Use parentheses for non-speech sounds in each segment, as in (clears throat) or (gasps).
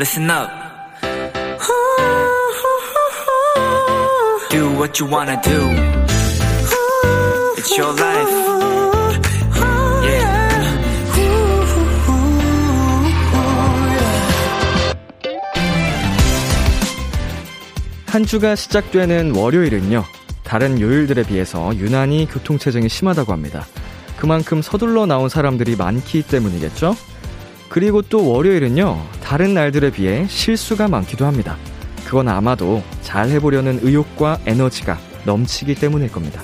listen up. Do what you wanna do. It's your life. Yeah. 한 주가 시작되는 월요일은요, 다른 요일들에 비해서 유난히 교통체증이 심하다고 합니다. 그만큼 서둘러 나온 사람들이 많기 때문이겠죠? 그리고 또 월요일은요, 다른 날들에 비해 실수가 많기도 합니다. 그건 아마도 잘 해보려는 의욕과 에너지가 넘치기 때문일 겁니다.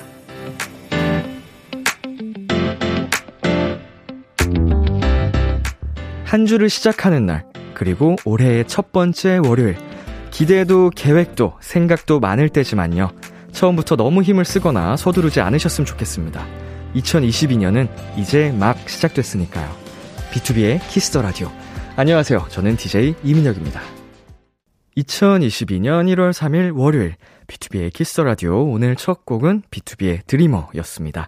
한 주를 시작하는 날, 그리고 올해의 첫 번째 월요일. 기대도 계획도 생각도 많을 때지만요. 처음부터 너무 힘을 쓰거나 서두르지 않으셨으면 좋겠습니다. 2022년은 이제 막 시작됐으니까요. B2B의 키스터 라디오. 안녕하세요. 저는 DJ 이민혁입니다. 2022년 1월 3일 월요일 B2B의 키스터 라디오 오늘 첫 곡은 B2B의 드리머였습니다.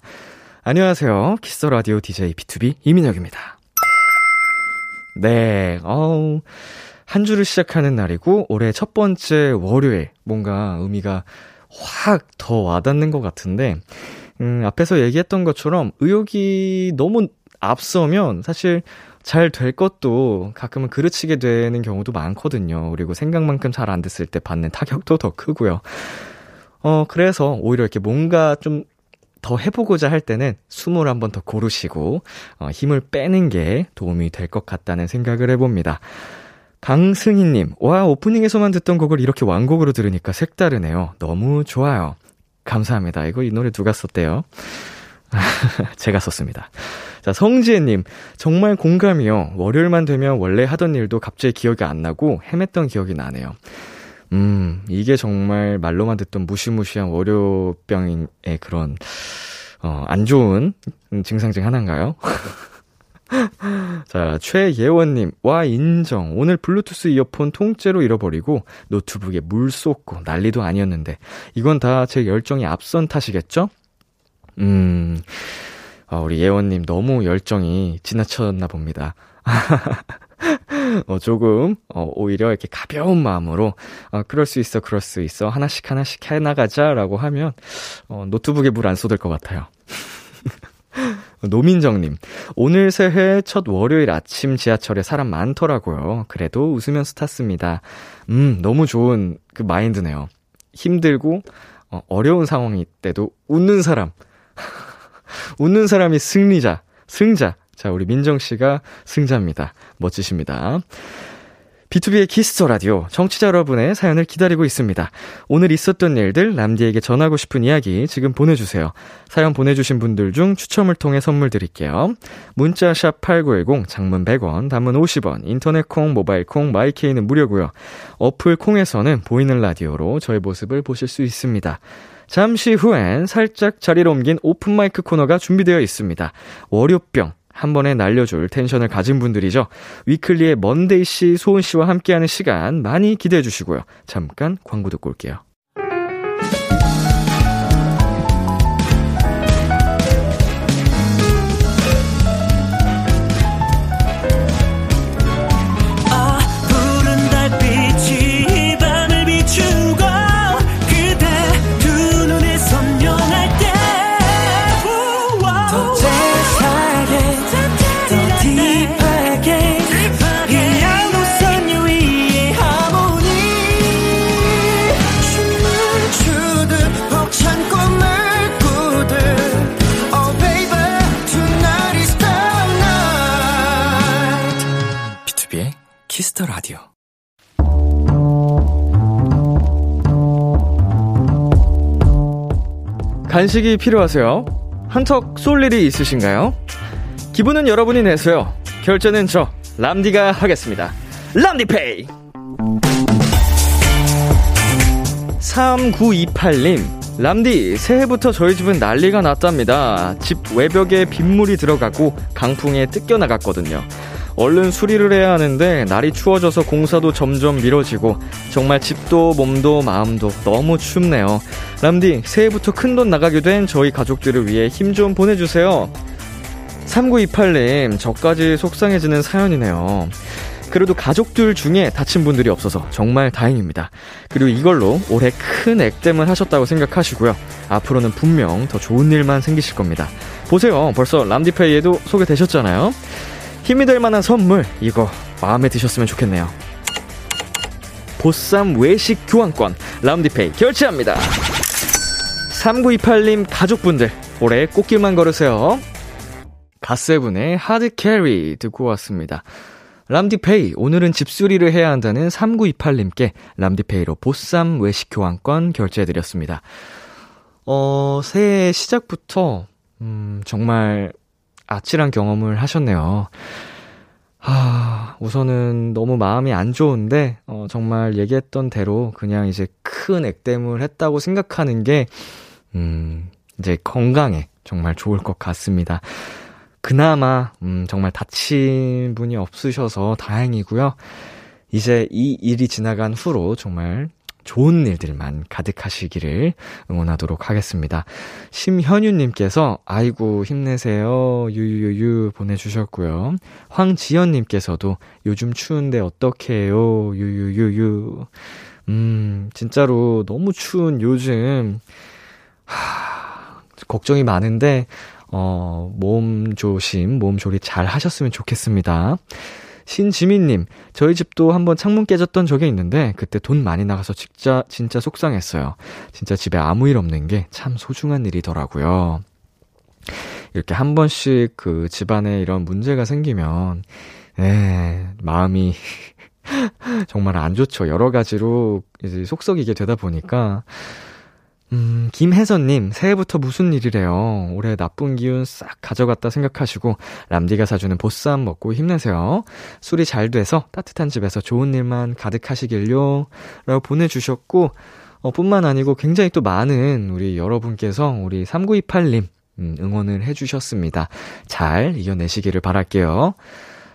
안녕하세요. 키스터 라디오 DJ B2B 이민혁입니다. 네, 어우, 한 주를 시작하는 날이고, 올해 첫 번째 월요일, 뭔가 의미가 확 더 와닿는 것 같은데, 음, 앞에서 얘기했던 것처럼 의욕이 너무 앞서면 사실 잘 될 것도 가끔은 그르치게 되는 경우도 많거든요. 그리고 생각만큼 잘 안 됐을 때 받는 타격도 더 크고요. 어, 그래서 오히려 이렇게 뭔가 좀 더 해보고자 할 때는 숨을 한번 더 고르시고, 어, 힘을 빼는 게 도움이 될 것 같다는 생각을 해봅니다. 강승희님, 와, 오프닝에서만 듣던 곡을 이렇게 완곡으로 들으니까 색다르네요. 너무 좋아요. 감사합니다. 이거 이 노래 누가 썼대요? (laughs) 제가 썼습니다. 자, 성지혜님, 정말 공감이요. 월요일만 되면 원래 하던 일도 갑자기 기억이 안 나고 헤맸던 기억이 나네요. 음, 이게 정말 말로만 듣던 무시무시한 월요병의 그런, 어, 안 좋은 증상 중 하나인가요? (laughs) 자, 최예원님, 와, 인정. 오늘 블루투스 이어폰 통째로 잃어버리고 노트북에 물 쏟고 난리도 아니었는데, 이건 다 제 열정이 앞선 탓이겠죠? 음, 아, 우리 예원님 너무 열정이 지나쳤나 봅니다. (laughs) 어, 조금, 어, 오히려 이렇게 가벼운 마음으로, 어, 그럴 수 있어, 그럴 수 있어. 하나씩 하나씩 해나가자 라고 하면, 어, 노트북에 물 안 쏟을 것 같아요. (laughs) 노민정님, 오늘 새해 첫 월요일 아침 지하철에 사람 많더라고요. 그래도 웃으면서 탔습니다. 음, 너무 좋은 그 마인드네요. 힘들고, 어, 어려운 상황일 때도 웃는 사람. 웃는 사람이 승리자, 승자. 자, 우리 민정 씨가 승자입니다. 멋지십니다. B2B의 키스터 라디오 청취자 여러분의 사연을 기다리고 있습니다. 오늘 있었던 일들 람디에게 전하고 싶은 이야기 지금 보내주세요. 사연 보내주신 분들 중 추첨을 통해 선물 드릴게요. 문자 샵 8910 장문 100원 단문 50원 인터넷 콩 모바일 콩 my K는 무료고요. 어플 콩에서는 보이는 라디오로 저의 모습을 보실 수 있습니다. 잠시 후엔 살짝 자리를 옮긴 오픈마이크 코너가 준비되어 있습니다. 월요병 한 번에 날려줄 텐션을 가진 분들이죠. 위클리의 먼데이 씨, 소은 씨와 함께하는 시간 많이 기대해 주시고요. 잠깐 광고 듣고 올게요. Kiss the Radio. 간식이 필요하세요? 한턱 쏠 일이 있으신가요? 기분은 여러분이 내세요. 결제는 저 람디가 하겠습니다. 람디페이. 3928님, 람디, 새해부터 저희 집은 난리가 났답니다. 집 외벽에 빗물이 들어가고 강풍에 뜯겨나갔거든요. 얼른 수리를 해야 하는데 날이 추워져서 공사도 점점 미뤄지고 정말 집도 몸도 마음도 너무 춥네요. 람디, 새해부터 큰 돈 나가게 된 저희 가족들을 위해 힘 좀 보내주세요. 3928님, 저까지 속상해지는 사연이네요. 그래도 가족들 중에 다친 분들이 없어서 정말 다행입니다. 그리고 이걸로 올해 큰 액땜을 하셨다고 생각하시고요. 앞으로는 분명 더 좋은 일만 생기실 겁니다. 보세요. 벌써 람디페이에도 소개되셨잖아요. 힘이 될 만한 선물, 이거 마음에 드셨으면 좋겠네요. 보쌈 외식 교환권, 람디페이 결제합니다. 3928님 가족분들, 올해 꽃길만 걸으세요. 갓세븐의 Hard Carry 듣고 왔습니다. 람디페이, 오늘은 집수리를 해야 한다는 3928님께 람디페이로 보쌈 외식 교환권 결제해드렸습니다. 어, 새해 시작부터, 음, 정말 아찔한 경험을 하셨네요. 하, 우선은 너무 마음이 안 좋은데, 어, 정말 얘기했던 대로 그냥 이제 큰 액땜을 했다고 생각하는 게, 음, 이제 건강에 정말 좋을 것 같습니다. 그나마, 음, 정말 다친 분이 없으셔서 다행이고요. 이제 이 일이 지나간 후로 정말 좋은 일들만 가득하시기를 응원하도록 하겠습니다. 심현유님께서, 아이고, 힘내세요. 유유유유 보내주셨고요. 황지연님께서도, 요즘 추운데 어떡해요. 유유유유. 음, 진짜로 너무 추운 요즘, 하, 걱정이 많은데, 어, 몸 조심, 몸 조리 잘 하셨으면 좋겠습니다. 신지민님, 저희 집도 한번 창문 깨졌던 적이 있는데, 그때 돈 많이 나가서 진짜, 진짜 속상했어요. 진짜 집에 아무 일 없는 게 참 소중한 일이더라고요. 이렇게 한 번씩 그 집안에 이런 문제가 생기면, 에, 마음이 (laughs) 정말 안 좋죠. 여러 가지로 이제 속썩이게 되다 보니까, 음, 김혜선님, 새해부터 무슨 일이래요. 올해 나쁜 기운 싹 가져갔다 생각하시고, 람디가 사주는 보쌈 먹고 힘내세요. 수리 잘 돼서 따뜻한 집에서 좋은 일만 가득하시길요. 라고 보내주셨고, 어, 뿐만 아니고 굉장히 또 많은 우리 여러분께서 우리 3928님, 음, 응원을 해주셨습니다. 잘 이겨내시기를 바랄게요.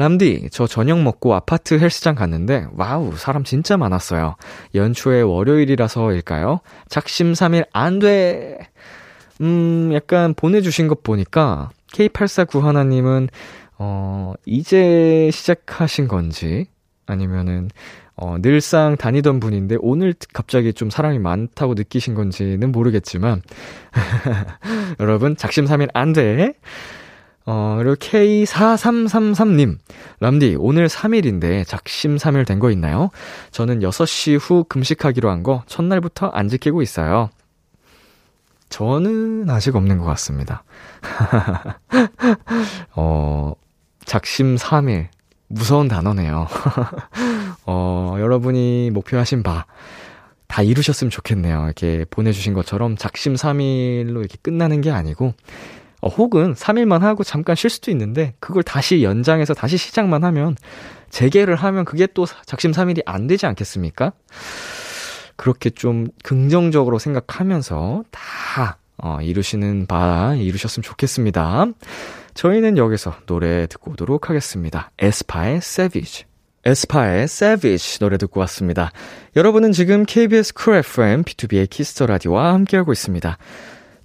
람디, 저 저녁 먹고 아파트 헬스장 갔는데, 와우, 사람 진짜 많았어요. 연초에 월요일이라서일까요? 작심삼일 안 돼! 음, 약간 보내주신 것 보니까, K849 하나님은, 어, 이제 시작하신 건지, 아니면은, 어, 늘상 다니던 분인데, 오늘 갑자기 좀 사람이 많다고 느끼신 건지는 모르겠지만, (laughs) 여러분, 작심삼일 안 돼! 어, 그리고 K4333님. 람디, 오늘 3일인데 작심 3일 된 거 있나요? 저는 6시 후 금식하기로 한 거 첫날부터 안 지키고 있어요. 저는 아직 없는 것 같습니다. (laughs) 어, 작심 3일. 무서운 단어네요. (laughs) 어, 여러분이 목표하신 바, 다 이루셨으면 좋겠네요. 이렇게 보내주신 것처럼 작심 3일로 이렇게 끝나는 게 아니고, 어, 혹은 3일만 하고 잠깐 쉴 수도 있는데 그걸 다시 연장해서 다시 시작만 하면 재개를 하면 그게 또 작심 3일이 안 되지 않겠습니까? 그렇게 좀 긍정적으로 생각하면서 다 어, 이루시는 바 이루셨으면 좋겠습니다. 저희는 여기서 노래 듣고 오도록 하겠습니다. 에스파의 Savage. 에스파의 Savage 노래 듣고 왔습니다. 여러분은 지금 KBS 쿨 FM B2B의 키스터 라디오와 함께하고 있습니다.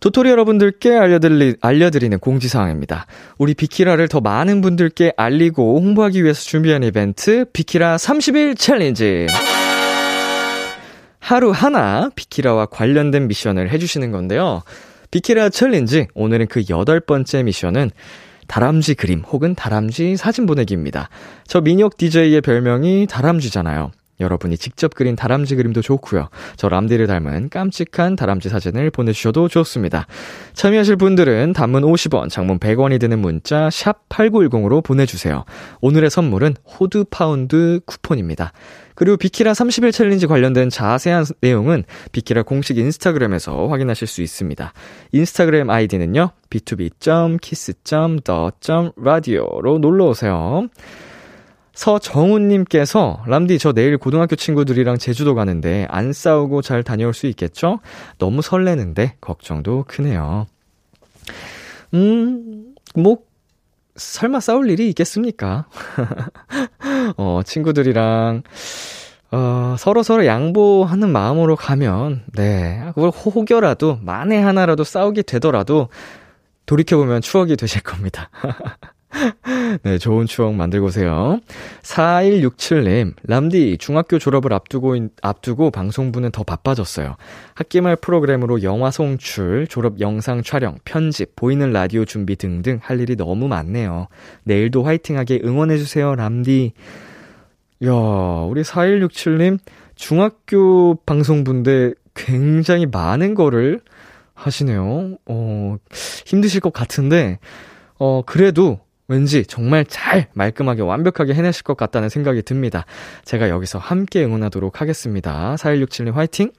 도토리 여러분들께 알려드리, 알려드리는 공지사항입니다. 우리 비키라를 더 많은 분들께 알리고 홍보하기 위해서 준비한 이벤트, 비키라 30일 챌린지. 하루 하나 비키라와 관련된 미션을 해주시는 건데요. 비키라 챌린지, 오늘은 그 여덟 번째 미션은 다람쥐 그림 혹은 다람쥐 사진 보내기입니다. 저 민혁 DJ의 별명이 다람쥐잖아요. 여러분이 직접 그린 다람쥐 그림도 좋고요. 저 람디를 닮은 깜찍한 다람쥐 사진을 보내주셔도 좋습니다. 참여하실 분들은 단문 50원, 장문 100원이 드는 문자 샵 8910으로 보내주세요. 오늘의 선물은 호두 파운드 쿠폰입니다. 그리고 비키라 30일 챌린지 관련된 자세한 내용은 비키라 공식 인스타그램에서 확인하실 수 있습니다. 인스타그램 아이디는요, b2b.kiss.the.radio로 놀러오세요. 서정훈님께서, 람디, 저 내일 고등학교 친구들이랑 제주도 가는데, 안 싸우고 잘 다녀올 수 있겠죠? 너무 설레는데, 걱정도 크네요. 음, 뭐, 설마 싸울 일이 있겠습니까? (laughs) 어, 친구들이랑, 어, 서로 서로 양보하는 마음으로 가면, 네, 그걸 혹여라도, 만에 하나라도 싸우게 되더라도, 돌이켜보면 추억이 되실 겁니다. (laughs) (laughs) 네, 좋은 추억 만들고 오세요. 4167님, 람디, 중학교 졸업을 앞두고, 앞두고 방송부는 더 바빠졌어요. 학기말 프로그램으로 영화 송출, 졸업 영상 촬영, 편집, 보이는 라디오 준비 등등 할 일이 너무 많네요. 내일도 화이팅하게 응원해주세요, 람디. 야, 우리 4167님, 중학교 방송부인데 굉장히 많은 거를 하시네요. 어, 힘드실 것 같은데, 어, 그래도 왠지 정말 잘 말끔하게 완벽하게 해내실 것 같다는 생각이 듭니다. 제가 여기서 함께 응원하도록 하겠습니다. 4167님 화이팅!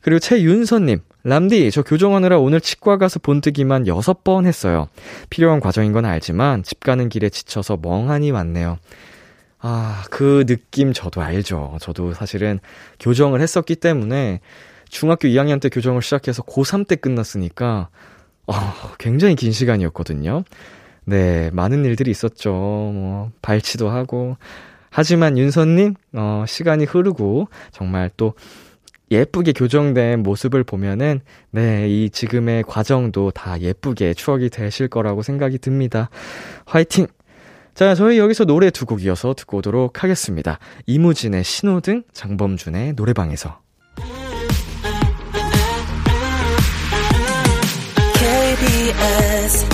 그리고 최윤서님, 람디, 저 교정하느라 오늘 치과 가서 본뜨기만 6번 했어요. 필요한 과정인 건 알지만 집 가는 길에 지쳐서 멍하니 왔네요. 아, 그 느낌 저도 알죠. 저도 사실은 교정을 했었기 때문에 중학교 2학년 때 교정을 시작해서 고3 때 끝났으니까, 어, 굉장히 긴 시간이었거든요. 네, 많은 일들이 있었죠. 뭐, 발치도 하고. 하지만 윤선님, 어, 시간이 흐르고, 정말 또, 예쁘게 교정된 모습을 보면은, 네, 이 지금의 과정도 다 예쁘게 추억이 되실 거라고 생각이 듭니다. 화이팅! 자, 저희 여기서 노래 두 곡 이어서 듣고 오도록 하겠습니다. 이무진의 신호등, 장범준의 노래방에서. KBS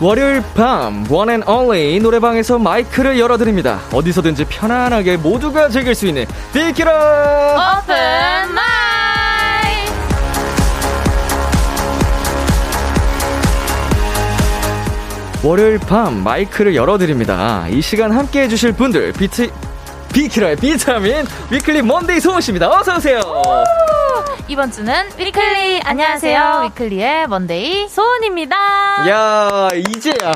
월요일 밤 One and Only 노래방에서 마이크를 열어드립니다. 어디서든지 편안하게 모두가 즐길 수 있는 비키라 오픈 마이 월요일 밤 마이크를 열어드립니다. 이 시간 함께 해주실 분들 비트 비키라의 비타민 위클리 먼데이 소은 씨입니다. 어서 오세요. 이번 주는 위클리 안녕하세요 위클리의 먼데이 소은입니다 야 이제야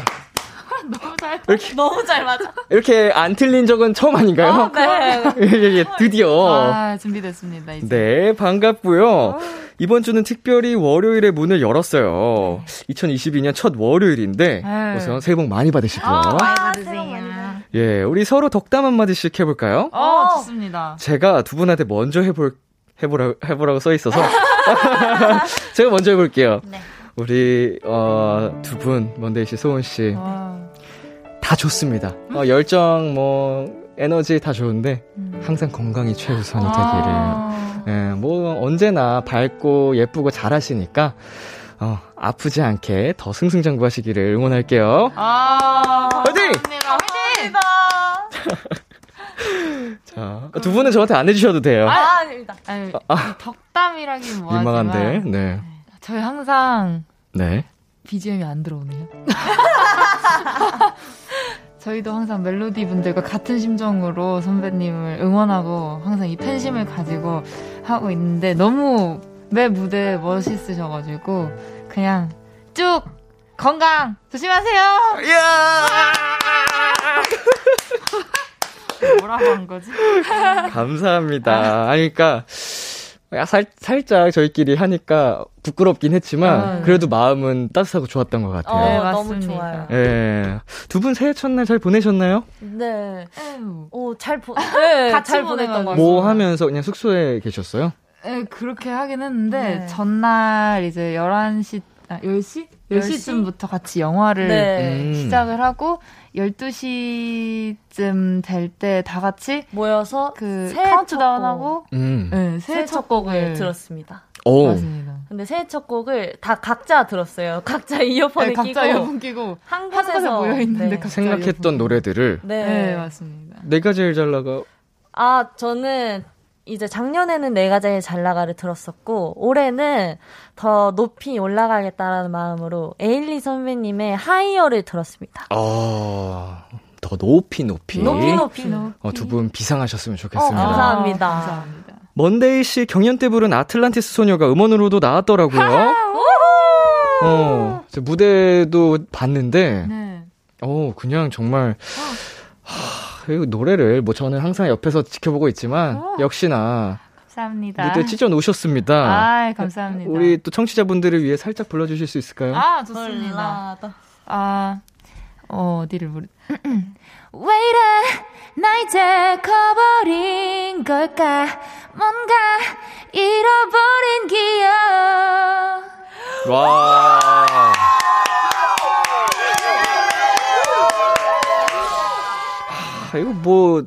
너무 잘 이렇게 너무 잘 맞아 이렇게 안 틀린 적은 처음 아닌가요? 네. (laughs) 예, 예, 드디어. 아 준비됐습니다 이제 네, 반갑고요. 이번 주는 특별히 월요일에 문을 열었어요. 2022년 첫 월요일인데 네. 우선 새해 복 많이 받으시고요. 아, 많이 받으세요 예, 우리 서로 덕담 한마디씩 해볼까요? 어 좋습니다 제가 두 분한테 먼저 해볼 해보라 해보라고 써 있어서 (laughs) 제가 먼저 해볼게요. 네. 우리 어, 두 분 먼데이 씨, 소은 씨. 어, 다 좋습니다. 어, 열정, 뭐, 에너지 다 좋은데, 음. 항상 건강이 최우선이 되기를. 아, 예, 뭐, 언제나 밝고 예쁘고 잘하시니까, 어, 아프지 않게 더 승승장구하시기를 응원할게요. 아 화이팅! 감사합니다 화이팅 (laughs) 자, 두 분은 저한테 안 해주셔도 돼요. 아 아닙니다 아니, 이 덕담이라기 뭐하지만 민망한데, 네. 저희 항상 네. BGM이 안 들어오네요. (laughs) 저희도 항상 멜로디 분들과 같은 심정으로 선배님을 응원하고 항상 이 팬심을 가지고 하고 있는데 너무 매 무대 멋있으셔가지고 그냥 쭉 건강 조심하세요. (laughs) 뭐라고 한 거지? (laughs) 감사합니다. 아니, 그니까, 야, 살, 살짝 저희끼리 하니까 부끄럽긴 했지만, 아, 네. 그래도 마음은 따뜻하고 좋았던 것 같아요. 네, 어, 너무 맞습니다. 좋아요. 예. 두 분 새해 첫날 잘 보내셨나요? 네. 오, 잘 보, 네, (laughs) 같이 잘 보냈던 것. 같아요. 뭐 하면서 그냥 숙소에 계셨어요? 네, 그렇게 하긴 했는데, 네. 전날 이제 11시, 아, 10시? 10시쯤부터 같이 영화를 네. 음. 시작을 하고, 12시쯤 될 때 다 같이 모여서 그 새해 카운트다운하고, 음. 네, 새해 첫 곡을 들었습니다. 오. 맞습니다. 근데 새해 첫 곡을 다 각자 들었어요. (laughs) 각자 이어폰을 네, 각자 끼고 이어폰 끼고, 한한 곳에 곳에서 모여 있는데, 네. 각자 생각했던 이어폰. 노래들을 네. 네, 맞습니다. 내가 제일 잘 나가. 아, 저는 이제 작년에는 내가 제일 잘 나가를 들었었고 올해는 더 높이 올라가겠다라는 마음으로 에일리 선배님의 Higher를 들었습니다. 어, 더 높이 높이. 높이 높이. 어, 두 분 비상하셨으면 어, 좋겠습니다. 감사합니다. 아, 감사합니다. 먼데이 씨 경연 때 부른 아틀란티스 소녀가 음원으로도 나왔더라고요. 어, 저 무대도 봤는데, 네. 어, 그냥 정말, 하, 이 노래를 뭐 저는 항상 옆에서 지켜보고 있지만, 역시나 감사합니다. 무대 찢어 놓으셨습니다. 아, 감사합니다. 우리 또 청취자분들을 위해 살짝 불러 주실 수 있을까요? 아, 좋습니다. 헐라다. 아, 어, 어디를 부르, (clears throat) 왜 이래, 나 이제 커버린 걸까? 뭔가 잃어버린 기억. 와. 아, 이거 뭐,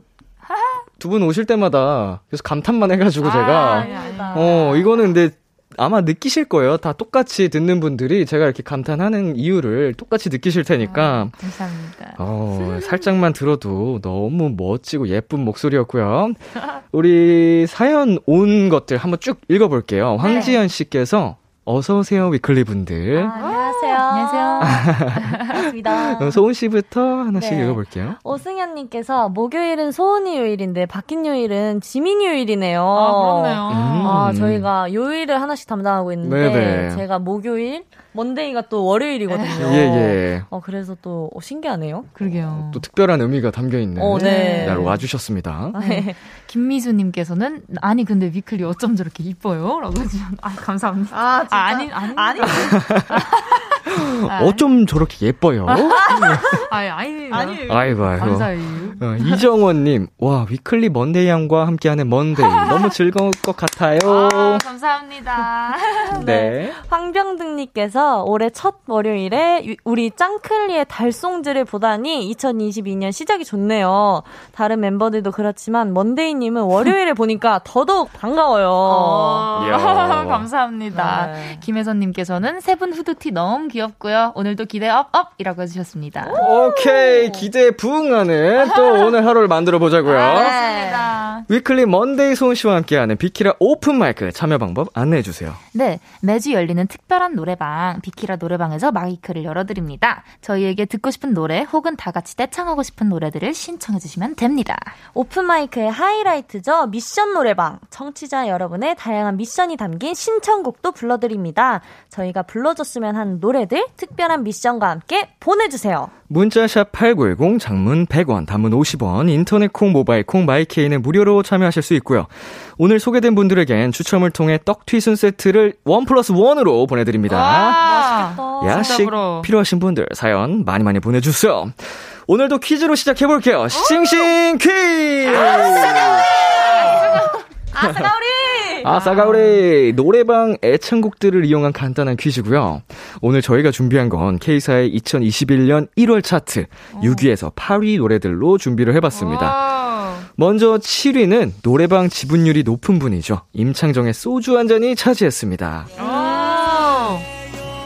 두 분 오실 때마다 계속 감탄만 해가지고 제가, 아, 예, 아닙니다. 어, 이거는 근데 아마 느끼실 거예요. 다 똑같이 듣는 분들이 제가 이렇게 감탄하는 이유를 똑같이 느끼실 테니까, 감사합니다. 어, 살짝만 들어도 너무 멋지고 예쁜 목소리였고요. 우리 사연 온 것들 한번 쭉 읽어볼게요. 황지연 씨께서 어서오세요, 위클리 분들. 아, (laughs) 반갑습니다. 그럼 소은 씨부터 하나씩 네. 읽어볼게요. 오승현님께서 목요일은 소은이 요일인데 바뀐 요일은 지민이 요일이네요. 아, 그렇네요. 음. 아, 저희가 요일을 하나씩 담당하고 있는데 네네. 제가 목요일, 먼데이가 또 월요일이거든요. 예, 예. 어, 그래서 또 어, 신기하네요. 그러게요. 또 특별한 의미가 담겨 있는 어, 네. 날 와주셨습니다. 네. 김미수님께서는 아니 근데 위클리 어쩜 저렇게 이뻐요? 라고 해주셨 아 감사합니다. 아, 아, 아니 아니 아니. 아, 어쩜 저렇게 예뻐요? 아니 아니 아니. 아이고, 아이고. 감사해요. 어, 이정원님, 와, 위클리 먼데이 양과 함께하는 먼데이. 너무 즐거울 것 같아요. 아, 감사합니다. (laughs) 네. (laughs) 황병등님께서 올해 첫 월요일에 유- 우리 짱클리의 달송들을 보다니 2022년 시작이 좋네요. 다른 멤버들도 그렇지만 먼데이님은 월요일에 (laughs) 보니까 더더욱 반가워요. 어. 감사합니다. 네. 김혜선님께서는 세분 후드티 너무 귀엽고요. 오늘도 기대 up up이라고 해주셨습니다. 오케이. 기대에 부응하는 또 오늘 하루를 만들어 보자고요. 아, 네. 그렇습니다. 위클리 먼데이 소은 씨와 함께하는 비키라 오픈 마이크 참여 방법 안내해 주세요. 네, 매주 열리는 특별한 노래방, 비키라 노래방에서 마이크를 열어드립니다. 저희에게 듣고 싶은 노래 혹은 다 같이 떼창하고 싶은 노래들을 신청해 주시면 됩니다. 오픈 마이크의 하이라이트죠. 미션 노래방. 청취자 여러분의 다양한 미션이 담긴 신청곡도 불러드립니다. 저희가 불러줬으면 하는 노래 들 특별한 미션과 함께 보내주세요. 문자샵 8910 장문 100원, 단문 50원, 인터넷 콩, 모바일 콩, My K는 무료로 참여하실 수 있고요. 오늘 소개된 분들에겐 추첨을 통해 떡 튀순 세트를 one plus one으로 보내드립니다. 와, 야식. 필요하신 분들 사연 많이 많이 보내주세요. 오늘도 퀴즈로 시작해볼게요. 싱싱 퀴즈! 아싸가우리! 아싸가우리 노래방 애창곡들을 이용한 간단한 퀴즈고요. 오늘 저희가 준비한 건 K사의 2021년 1월 차트 6위에서 8위 노래들로 준비를 해봤습니다. 와. 먼저 7위는 노래방 지분율이 높은 분이죠. 임창정의 소주 한 잔이 차지했습니다. 오.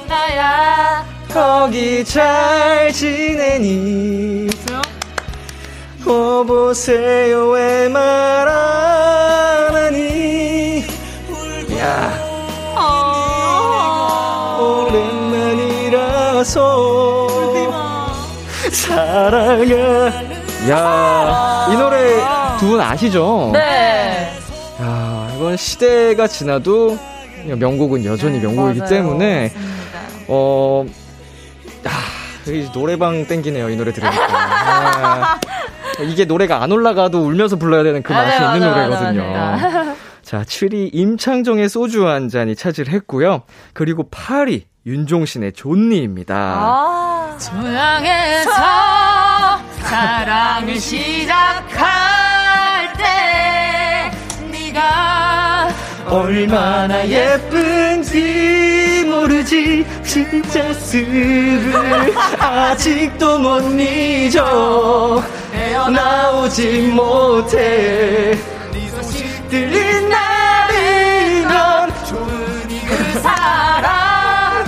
나야. 거기 잘 지내니 거보세요 왜말안 하니 야 오랜만이라서 사랑해 야 이 노래 두 분 아시죠? 네. 야 이건 시대가 지나도 명곡은 여전히 명곡이기 맞아요. 때문에 맞습니다. 어, 아, 이 노래방 땡기네요, 이 노래 들으니까. 아, (laughs) 이게 노래가 안 올라가도 울면서 불러야 되는 그 맛이 맞아요, 있는 맞아요, 노래거든요. 맞아요. 자, 7위 임창정의 소주 한 잔이 차지를 했고요. 그리고 8위 윤종신의 존니입니다. 아. 조양에서 사랑을 시작할 때 네가 얼마나 예쁜지 모르지 진짜 스를 아직도 못 잊어 헤어나오지 못해 네 소식들이 나르면 좋으니 그 사랑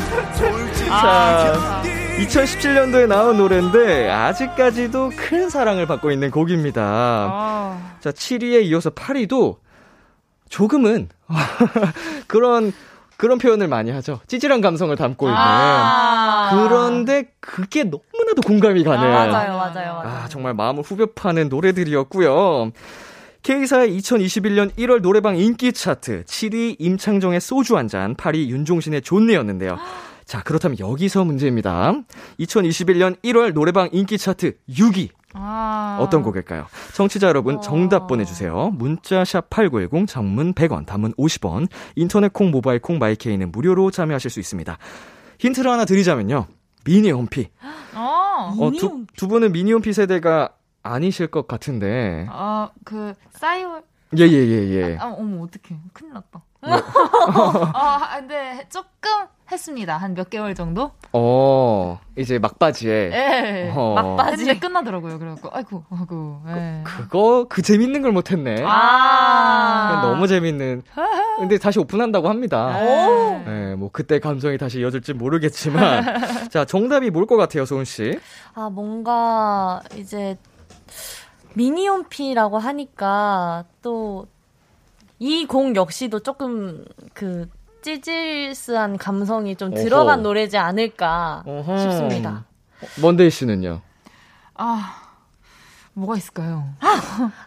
자 2017년도에 나온 노래인데 아직까지도 큰 사랑을 받고 있는 곡입니다 아, 자 7위에 이어서 8위도 조금은 (laughs) 그런 그런 표현을 많이 하죠. 찌질한 감성을 담고 있는. 아. 그런데 그게 너무나도 공감이 가는. 아, 맞아요, 맞아요, 맞아요. 아, 정말 마음을 후벼 파는 노래들이었고요. K사의 2021년 1월 노래방 인기 차트 7위 임창정의 소주 한 잔, 8위 윤종신의 존네였는데요. 자, 그렇다면 여기서 문제입니다. 2021년 1월 노래방 인기 차트 6위 아. 어떤 곡일까요? 청취자 여러분 정답 보내주세요. 문자샵 8910 장문 100원 단문 50원 인터넷 콩 모바일 콩 마이케이는 무료로 참여하실 수 있습니다. 힌트를 하나 드리자면요. 미니홈피. 어. 어, 두, 두 분은 미니홈피 세대가 아니실 것 같은데. 아, 그, 싸이월. 예, 예, 예, 예. 아, 어머, 어떡해. 큰일 났다. (laughs) 아, 근데 조금 했습니다. 한 몇 개월 정도? 어, 이제 막바지에. 예. 어. 막바지. 했는데 끝나더라고요. 그래갖고, 아이고, 아이고, 예. 그거, 그 재밌는 걸 못했네. 아. 너무 재밌는. 근데 다시 오픈한다고 합니다. 오. 네, 뭐 그때 감성이 다시 이어질지 모르겠지만 (laughs) 자 정답이 뭘 것 같아요, 소은 씨? 아, 뭔가, 이제, 미니홈피라고 하니까, 또, 이 곡 역시도 조금, 그, 찌질스한 감성이 좀 어허. 들어간 노래지 않을까 어허. 싶습니다. 먼데이 씨는요? 아, 뭐가 있을까요?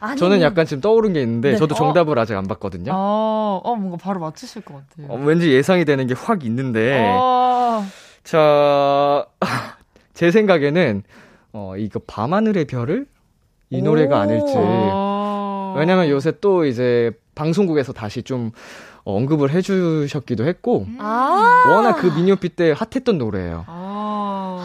아니, 저는 약간 지금 떠오른 게 있는데 네. 저도 정답을 아직 안 봤거든요. 어, 어, 뭔가 바로 맞추실 것 같아요. 어, 왠지 예상이 되는 게 확 있는데 어, 자, (laughs) 제 생각에는 어 이거 밤하늘의 별을 이 노래가 오. 아닐지. 어. 왜냐면 요새 또 이제 방송국에서 다시 좀 언급을 해주셨기도 했고 아, 워낙 그 미니홈피 때 핫했던 노래예요. 어.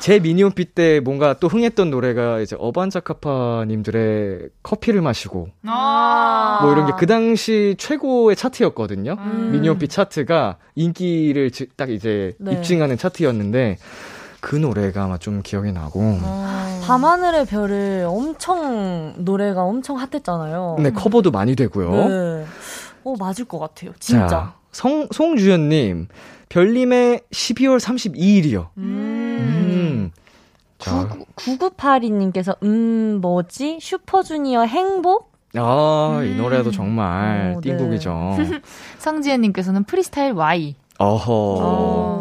제 미니홈피 때 뭔가 또 흥했던 노래가 이제 어반자카파님들의 커피를 마시고 아. 뭐 이런 게 그 당시 최고의 차트였거든요. 음. 미니홈피 차트가 인기를 지- 딱 이제 네. 입증하는 차트였는데 그 노래가 아마 좀 기억이 나고 어. 밤하늘의 별을 엄청, 노래가 엄청 핫했잖아요. 네 커버도 많이 되고요. 네. 어, 맞을 것 같아요. 진짜. 자, 성, 송주연님 별님의 12월 32일이요. 음. 음. 자, 9982님께서, 음, 뭐지? 슈퍼주니어 행복? 아, 이 음. 노래도 정말 어, 네. 띵곡이죠. (laughs) 성지혜님께서는 프리스타일 Y. 어허. 어.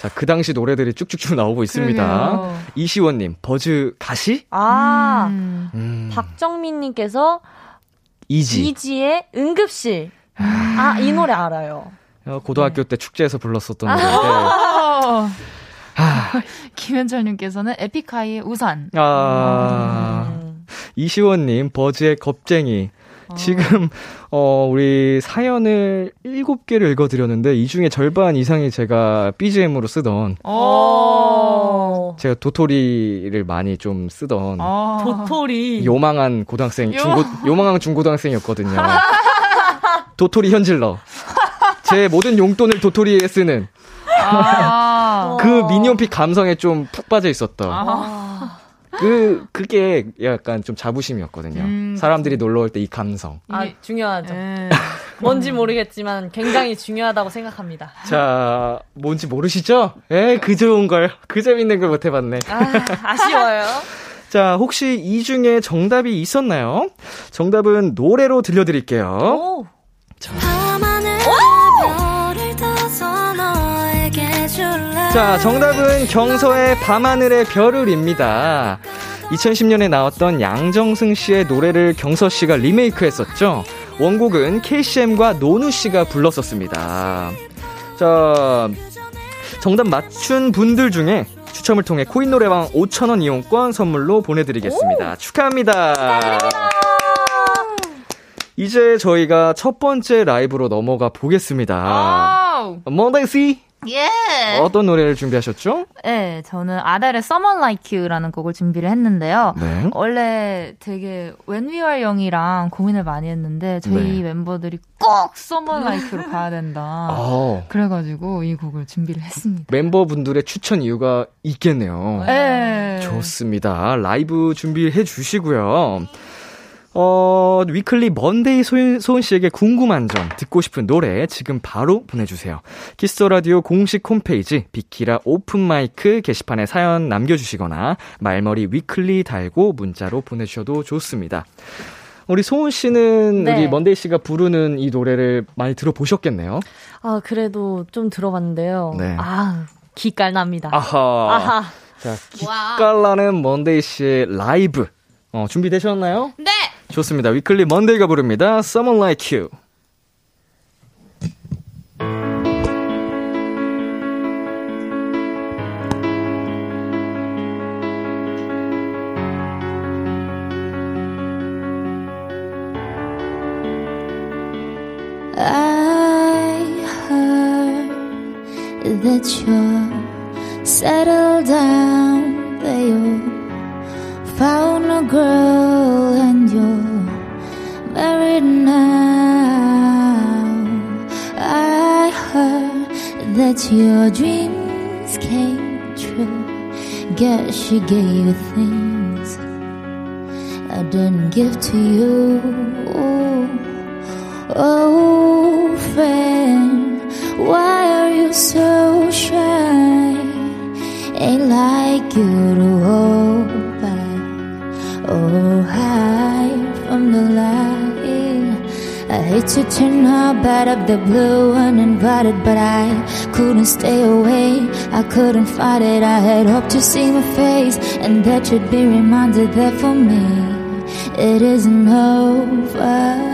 자, 그 당시 노래들이 쭉쭉쭉 나오고 있습니다. 그러게요. 이시원님, 버즈 가시? 아, 음. 음, 박정민님께서 이지. 이지의 응급실. 아, 이 노래 알아요. 어, 고등학교 때 축제에서 불렀었던 노래인데. 어. 아, 김현철님께서는 에픽하이의 우산. 아, 음. 이시원님, 버즈의 겁쟁이. 지금, 어, 우리 사연을 7개를 읽어 드렸는데, 이 중에 절반 이상이 제가 BGM으로 쓰던, 어. 제가 도토리를 많이 좀 쓰던, 어. 도토리. 요망한 고등학생, 요- 중고, 요망한 중고등학생이었거든요. (laughs) 도토리 현질러. 제 모든 용돈을 도토리에 쓰는 아. 그 미니홈피 감성에 좀 푹 빠져 있었던 아, 그 그게 약간 좀 자부심이었거든요. 음, 사람들이 놀러 올 때 이 감성. 아, 중요하죠. 예. (laughs) 뭔지 모르겠지만 굉장히 중요하다고 생각합니다. 자, 뭔지 모르시죠? 에, 그 좋은 걸, 그 재밌는 걸 못 해봤네. 아, 아쉬워요. (laughs) 자, 혹시 이 중에 정답이 있었나요? 정답은 노래로 들려드릴게요. 오. 밤 자, 정답은 경서의 밤하늘의 별을입니다. 2010년에 나왔던 양정승 씨의 노래를 경서 씨가 리메이크 했었죠. 원곡은 KCM과 노누 씨가 불렀었습니다. 자, 정답 맞춘 분들 중에 추첨을 통해 코인 노래방 5,000원 이용권 선물로 보내드리겠습니다. 축하합니다. 이제 저희가 첫 번째 라이브로 넘어가 보겠습니다. 아우. 몽댕 씨 예. 어떤 노래를 준비하셨죠? 네, 저는 아델의 Someone Like You라는 곡을 준비를 했는데요. 네. 원래 되게 When We Are Young이랑 고민을 많이 했는데 저희 네. 멤버들이 꼭 Someone Like You로 가야 된다. 아, (laughs) 그래가지고 이 곡을 준비를 했습니다. 멤버분들의 추천 이유가 있겠네요. 네. 좋습니다. 라이브 준비해 주시고요. 어, 위클리 먼데이 소은, 소은 씨에게 궁금한 점, 듣고 싶은 노래 지금 바로 보내주세요. Kiss the Radio 공식 홈페이지 비키라 오픈 마이크 게시판에 사연 남겨주시거나 말머리 위클리 달고 문자로 보내주셔도 좋습니다. 우리 소은 씨는 네. 우리 먼데이 씨가 부르는 이 노래를 많이 들어보셨겠네요. 아, 그래도 좀 들어봤는데요. 네. 아, 기깔납니다. 아하. 아하. 자, 기깔나는 먼데이 씨의 라이브. 어, 준비되셨나요? 네. 좋습니다. 위클리 먼데이가 부릅니다. Someone Like You. That you found a girl that your dreams came true. Guess she gave you things I didn't give to you. Oh, friend, why are you so shy? Ain't like you to hold to turn up out of the blue uninvited, but I couldn't stay away. I couldn't fight it. I had hoped to see my face and that you'd be reminded that for me it isn't over.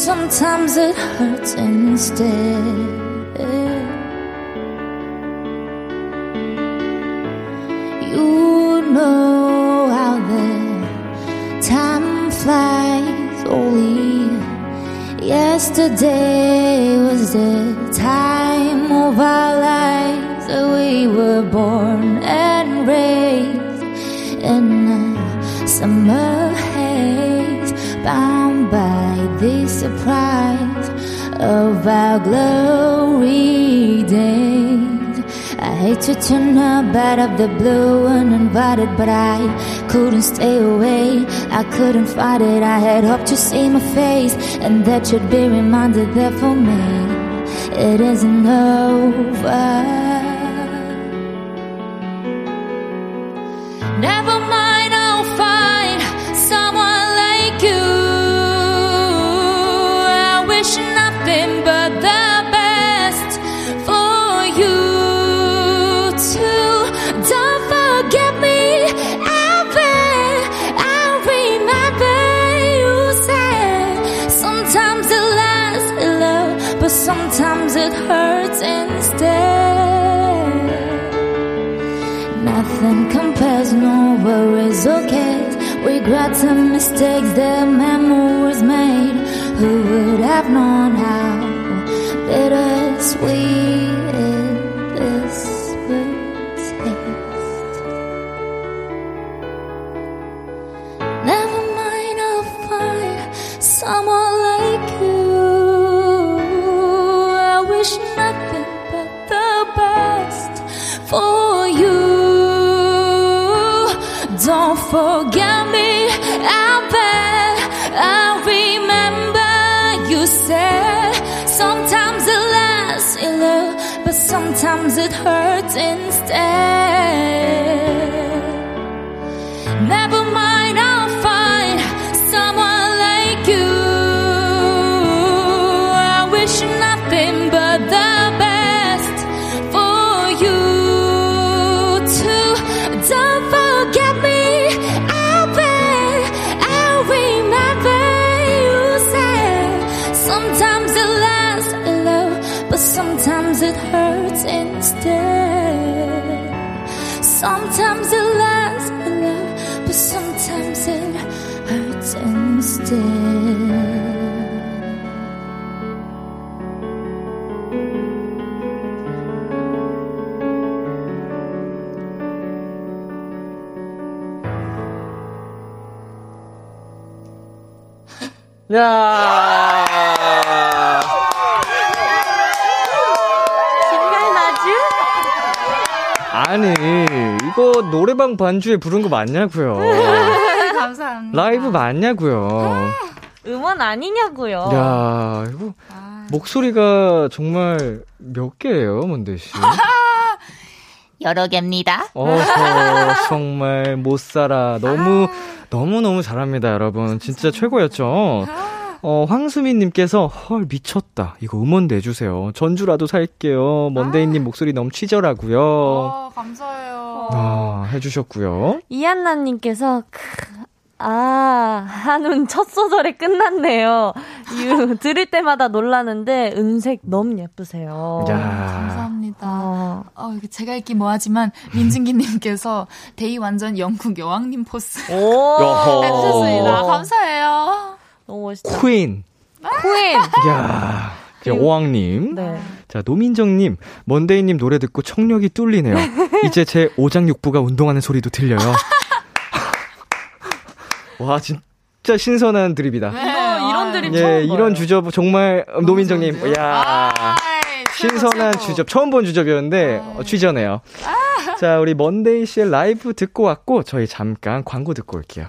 Sometimes it hurts instead. You know how the time flies. Only yesterday was the surprise of our glory days. I hate to turn up out of the blue uninvited, but I couldn't stay away. I couldn't fight it. I had hoped to see my face and that you'd be reminded that for me it isn't over. Sometimes it hurts instead. Nothing compares, no worries or cares. Regrets and mistakes, the memories made. Who would have known how bittersweet sometimes it hurts instead. 야 아니, 이거 노래방 반주에 부른 거 맞냐고요. 네, (laughs) 감사합니다. 라이브 맞냐고요. 음원 아니냐고요. 야, 이거 아... 목소리가 정말 몇 개예요, 먼데 씨? (laughs) 여러 개입니다. 어서 정말 못 살아. 너무 아... 너무 너무 잘합니다, 여러분. 진짜 최고였죠. 어, 황수민님께서, 헐, 미쳤다. 이거 음원 내주세요. 전주라도 살게요. 먼데이님 아. 목소리 너무 치절하고요. 어, 감사해요. 아, 해주셨고요. 이한나님께서, 아, 한운 첫 소절에 끝났네요. 유, 들을 때마다 놀라는데, 음색 너무 예쁘세요. 야. 감사합니다. 어. 어, 제가 읽기 뭐하지만, 민진기님께서, 데이 (laughs) 완전 영국 여왕님 포스. 오! 해주셨습니다. 감사해요. 너무 멋있다. Queen. Queen. 야. 여왕님. 네. 자, 노민정님, 먼데이님 노래 듣고 청력이 뚫리네요. (laughs) 이제 제 오장육부가 운동하는 소리도 들려요. (laughs) 와, 진짜 신선한 드립이다. 네. 이런, 이런 드립 예, 처음 이런 주접 정말 노민정님, 야 신선한 최고. 주접 처음 본 주접이었는데 어, 취저네요. 아. 자, 우리 먼데이 씨의 라이브 듣고 왔고 저희 잠깐 광고 듣고 올게요.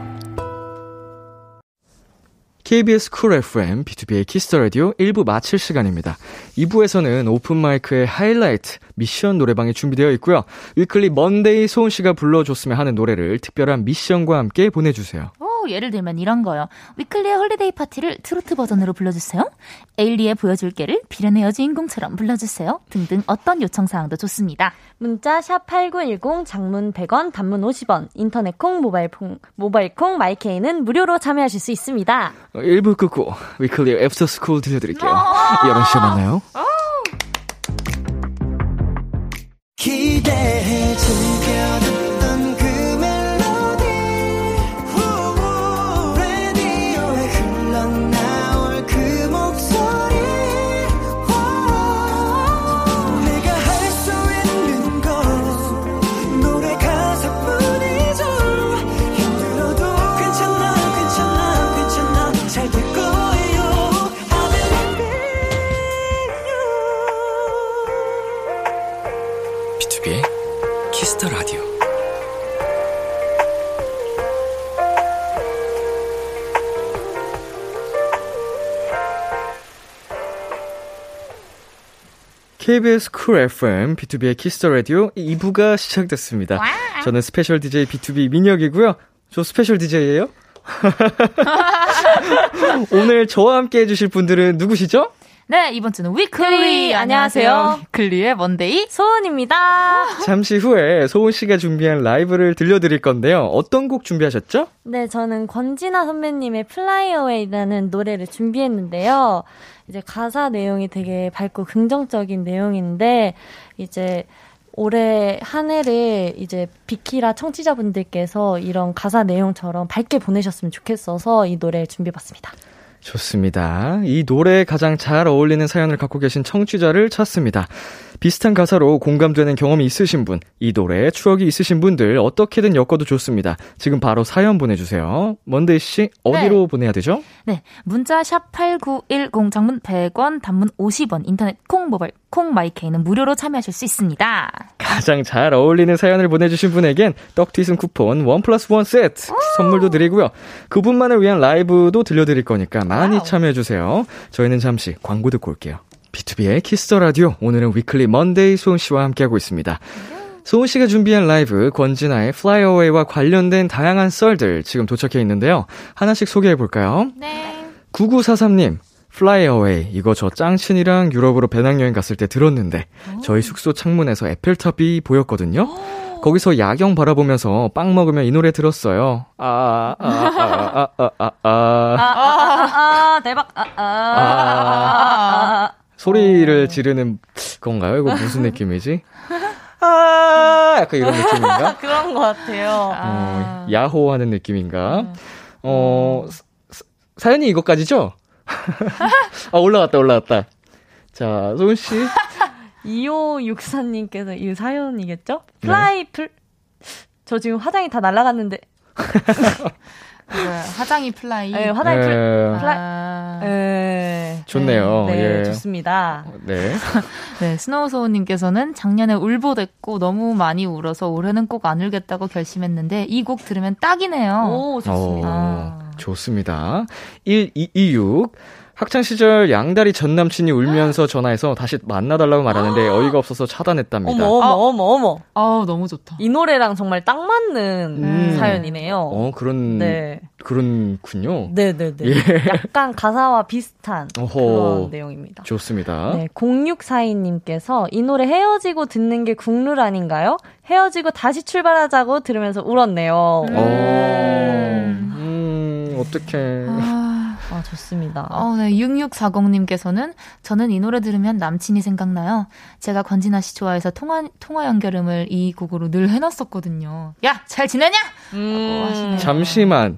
KBS 쿨 FM, B2B의 키스터 라디오 1부 마칠 시간입니다. 2부에서는 오픈 마이크의 하이라이트, 미션 노래방이 준비되어 있고요. 위클리 먼데이 소은 씨가 불러줬으면 하는 노래를 특별한 미션과 함께 보내주세요. 예를 들면 이런 거요. 위클리의 Holiday Party를 트로트 버전으로 불러주세요. 에일리의 보여줄게를 비련의 여주인공처럼 불러주세요. 등등 어떤 요청사항도 좋습니다. 문자 샵 8910 장문 100원 단문 50원 인터넷 콩 모바일 콩 모바일 콩 My K는 무료로 참여하실 수 있습니다. 1부 끝고 위클리의 애프터 스쿨 들려드릴게요. 11시에 만나요. 기대해 즐겨 KBS 쿨 FM, B2B의 키스터 라디오 2부가 시작됐습니다. 와. 저는 special DJ BTOB 민혁이고요. 저 special DJ예요. (laughs) 오늘 저와 함께 해주실 분들은 누구시죠? 네, 이번 주는 위클리. 안녕하세요. 위클리의 먼데이 소은입니다. 잠시 후에 소은 씨가 준비한 라이브를 들려드릴 건데요. 어떤 곡 준비하셨죠? 네, 저는 권진아 선배님의 Fly Away라는 노래를 준비했는데요. 이제 가사 내용이 되게 밝고 긍정적인 내용인데 이제 올해 한 해를 이제 비키라 청취자분들께서 이런 가사 내용처럼 밝게 보내셨으면 좋겠어서 이 노래 준비해봤습니다. 좋습니다. 이 노래에 가장 잘 어울리는 사연을 갖고 계신 청취자를 찾습니다. 비슷한 가사로 공감되는 경험이 있으신 분, 이 노래에 추억이 있으신 분들 어떻게든 엮어도 좋습니다. 지금 바로 사연 보내주세요. 먼데이 씨 어디로 네. 보내야 되죠? 네, 문자 샵 #8910 장문 100원, 단문 50원, 인터넷 콩 모바일 콩 My K는 무료로 참여하실 수 있습니다. 가장 잘 어울리는 사연을 보내주신 분에겐 떡튀순 쿠폰 one plus one 세트 선물도 드리고요. 그분만을 위한 라이브도 들려드릴 거니까 많이 참여해주세요. 저희는 잠시 광고 듣고 올게요. B2B의 키스터 라디오 오늘은 위클리 먼데이 소은 씨와 함께하고 있습니다. 소은 씨가 준비한 라이브 권진아의 Fly Away와 관련된 다양한 썰들 지금 도착해 있는데요. 하나씩 소개해 볼까요? 네. 9943님 Fly Away 이거 저 짱친이랑 유럽으로 배낭여행 갔을 때 들었는데 오. 저희 숙소 창문에서 에펠탑이 보였거든요. 오. 거기서 야경 바라보면서 빵 먹으며 이 노래 들었어요. 아, 아, 아, 아, 아, 아, 아, 아, 아, 대박, 아, 아, 아, 소리를 지르는 건가요? 이거 무슨 느낌이지? 아, 약간 이런 느낌인가? 그런 것 같아요. 어, 야호 하는 느낌인가? 네. 어, 사, 사연이 이것까지죠? 아, 올라갔다, 올라갔다. 자, 소은 씨. 2564님께서 이 사연이겠죠? fly 네. 플, 저 지금 화장이 다 날아갔는데. 화장이 fly. 네, 화장이 플, 네. fly. 아. 네. 좋네요. 네, 예. 좋습니다. 네. (laughs) 네, 스노우소우님께서는 작년에 울보됐고 너무 많이 울어서 올해는 꼭 안 울겠다고 결심했는데 이 곡 들으면 딱이네요. 오, 좋습니다. 오, 아. 좋습니다. 1226. 학창 시절 양다리 전 남친이 울면서 전화해서 다시 만나달라고 말하는데 어이가 없어서 차단했답니다. 어머 어머 아, 어머 어머. 아 너무 좋다. 이 노래랑 정말 딱 맞는 음. 사연이네요. 어 그런 네. 그런군요. 네네네. 예. 약간 가사와 비슷한 어허, 그런 내용입니다. 좋습니다. 네, 0642님께서 이 노래 헤어지고 듣는 게 국룰 아닌가요? 헤어지고 다시 출발하자고 들으면서 울었네요. 음, 음 어떡해. 아. 아, 좋습니다. 어, 네. 6640님께서는 저는 이 노래 들으면 남친이 생각나요. 제가 권진아 씨 좋아해서 통화, 통화 연결음을 이 곡으로 늘 해놨었거든요. 야, 잘 지내냐? 음, 잠시만.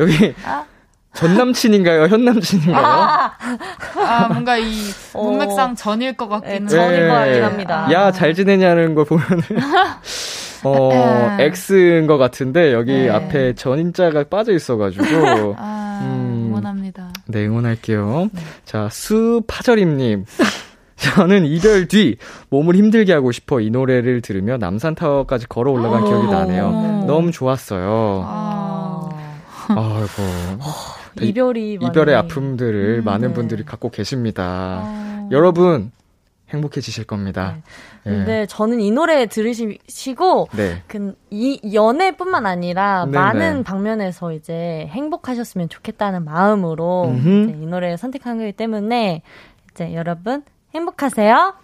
여기. 아? 전 남친인가요? 현 남친인가요? 아, 아 뭔가 이 어. 문맥상 전일 것 같긴 네, 전일 것 같긴 합니다. 야, 잘 지내냐는 거 보면은. (laughs) 어, X인 것 같은데, 여기 네. 앞에 전인자가 빠져 있어가지고. (laughs) 아, 음, 응원합니다. 네, 응원할게요. 네. 자, 수파절임님. (laughs) 저는 이별 뒤 몸을 힘들게 하고 싶어 이 노래를 들으며 남산타워까지 걸어 올라간 기억이 나네요. 너무 좋았어요. 아. 아이고. 이별이 이별의. 아픔들을 음, 많은 네. 분들이 갖고 계십니다. 아. 여러분 행복해지실 겁니다. 네. 근데 네. 저는 이 노래 들으시고 네. 그 이 연애뿐만 아니라 네, 많은 네. 방면에서 이제 행복하셨으면 좋겠다는 마음으로 이 노래를 선택한 거기 때문에 이제 여러분 행복하세요.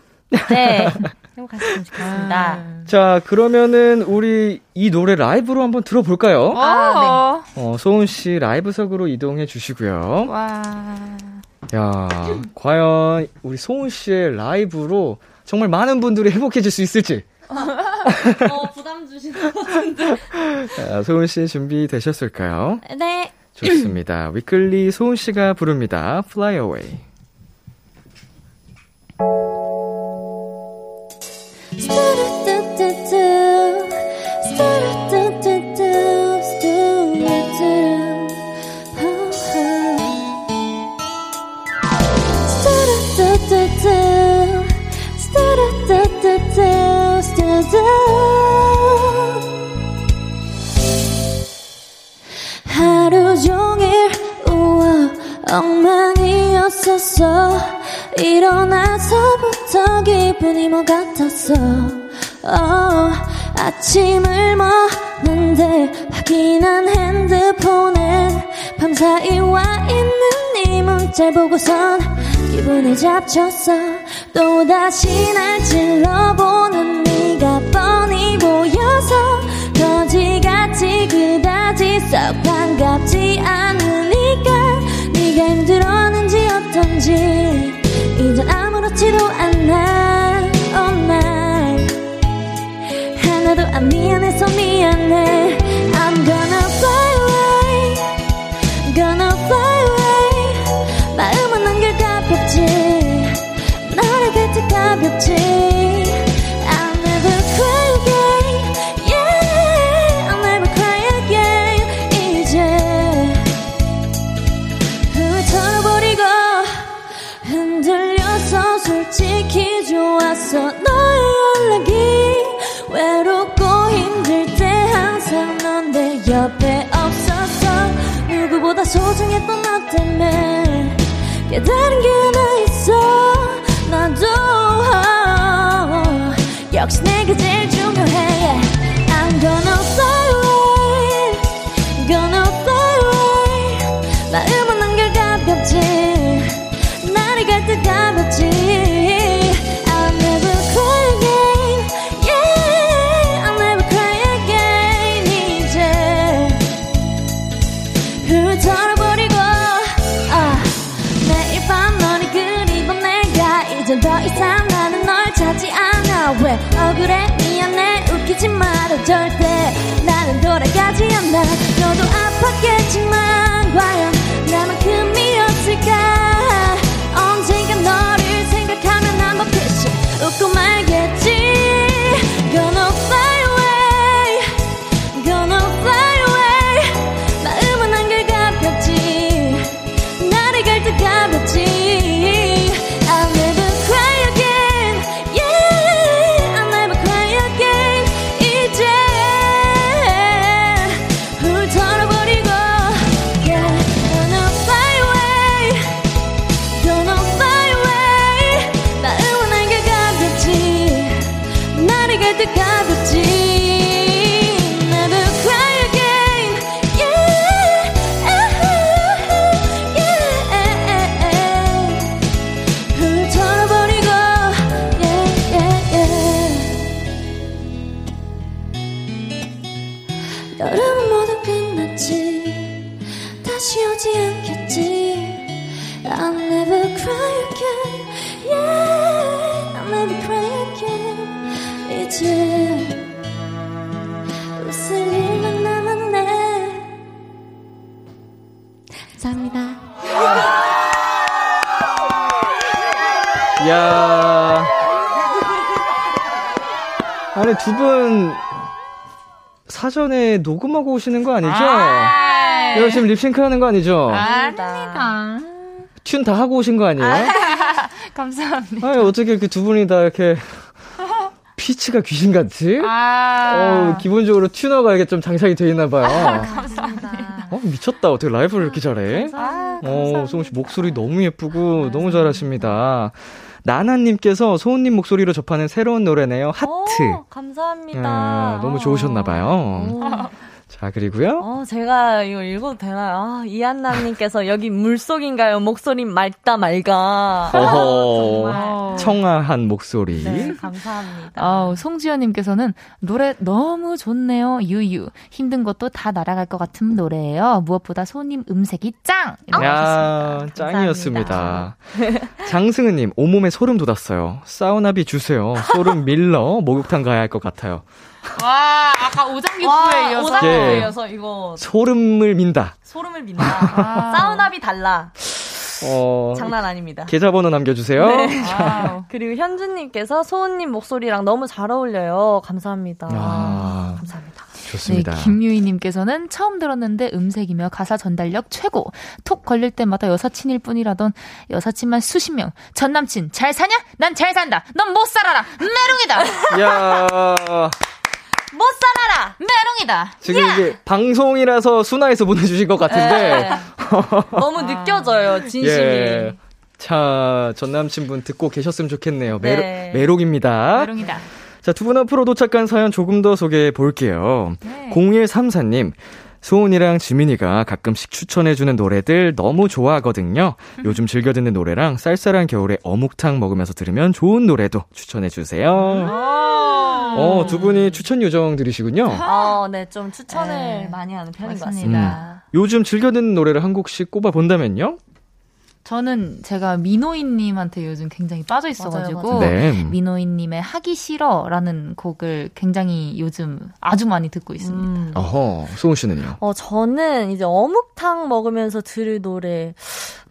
네. (laughs) 행복하셨으면 좋겠습니다. 아. 자, 그러면은 우리 이 노래 라이브로 한번 들어볼까요? 아, 네. 어, 소은 씨 라이브석으로 이동해 주시고요. 와. 야, 과연 우리 소은 씨의 라이브로 정말 많은 분들이 행복해질 수 있을지. (laughs) 어, 부담 주시는 것 같은데. 자, 소은 씨 준비되셨을까요? 네. 좋습니다. 위클리 소은 씨가 부릅니다. Fly Away. 엉망이었었어. 일어나서부터 기분이 뭐 같았어. oh, 아침을 먹는데 확인한 핸드폰엔 밤사이 와 있는 네 문자 보고선 기분이 잡쳤어. 또다시 날 찔러보는 네가 뻔히 보여서 거지같이 그다지 썩 반갑지 않으 아무렇지도 않아 oh night 하나도 안 미안해서 미안해 좋았어 너의 연락이 외롭고 힘들 때 항상 넌 내 옆에 없었어 누구보다 소중했던 너 때문에. 깨달은 게 아팠겠지만 아니 두 분 사전에 녹음하고 오시는 거 아니죠? 아, 열심히 립싱크 하는 거 아니죠? 아닙니다. 튠 다 하고 오신 거 아니에요? (laughs) 감사합니다. 아니, 어떻게 그두 분이 다 이렇게 피치가 귀신같이? 아, 어, 기본적으로 튜너가 이게 좀 장착이 돼 있나 봐요. 감사합니다. 어, 미쳤다. 어떻게 라이브를 이렇게 잘해? 아, 어, 소은 씨 목소리 너무 예쁘고 너무 잘하십니다. 나나님께서 소은님 목소리로 접하는 새로운 노래네요. 하트. 오, 감사합니다. 아, 너무 좋으셨나봐요. 오. 자, 그리고요. 어, 제가 이거 읽어도 되나요? 아, 이한나님께서 여기 물속인가요? 목소리 맑다 맑아. 어허. 정말. 청아한 목소리. 네, 감사합니다. 아우, 송지현님께서는 노래 너무 좋네요. 유유. 힘든 것도 다 날아갈 것 같은 노래예요. 무엇보다 소님 음색이 짱! 이라고 야, 하셨습니다. 짱이었습니다. (laughs) 장승은님, 온몸에 소름 돋았어요. 사우나비 주세요. 소름 밀러 목욕탕 가야 할 것 같아요. 와, 아까 오장육부에 이어서. 오장에 예. 이어서 이거 소름을 민다. 소름을 민다. (laughs) 사우나비 달라. 어, 장난 아닙니다. 계좌번호 남겨주세요. wow. 그리고 현주님께서 소은님 목소리랑 너무 잘 어울려요. 감사합니다. 아. 감사합니다. 네, 좋습니다. 김유희님께서는 처음 들었는데 음색이며 가사 전달력 최고. 톡 걸릴 때마다 여사친일 뿐이라던 여사친만 수십 명. 전 남친 잘 사냐? 난 잘 산다. 넌 못 살아라. 메롱이다. 야 못 살아라! 메롱이다. 지금 이게 방송이라서 순화해서 보내주신 것 같은데. 네. 너무 느껴져요, (laughs) 진심이. 예. 자, 전 남친분 듣고 계셨으면 좋겠네요. 메로, 네. 메롱입니다. 메롱이다. 자, 두 분 앞으로 도착한 사연 조금 더 소개해 볼게요. 네. 0134님. 소은이랑 지민이가 가끔씩 추천해주는 노래들 너무 좋아하거든요. 요즘 즐겨 듣는 노래랑 쌀쌀한 겨울에 어묵탕 먹으면서 들으면 좋은 노래도 추천해주세요. 어, 두 분이 추천 요정들이시군요. 어, 네, 좀 추천을 네. 많이 하는 편인 것 맞습니다. 같습니다. 요즘 즐겨 듣는 노래를 한 곡씩 꼽아 본다면요? 저는 제가 민호인님한테 요즘 굉장히 빠져 있어가지고 네. 민호인님의 하기 싫어라는 곡을 굉장히 요즘 아주 많이 듣고 있습니다. 음. 어허, 소은 씨는요? 어, 저는 이제 어묵탕 먹으면서 들을 노래,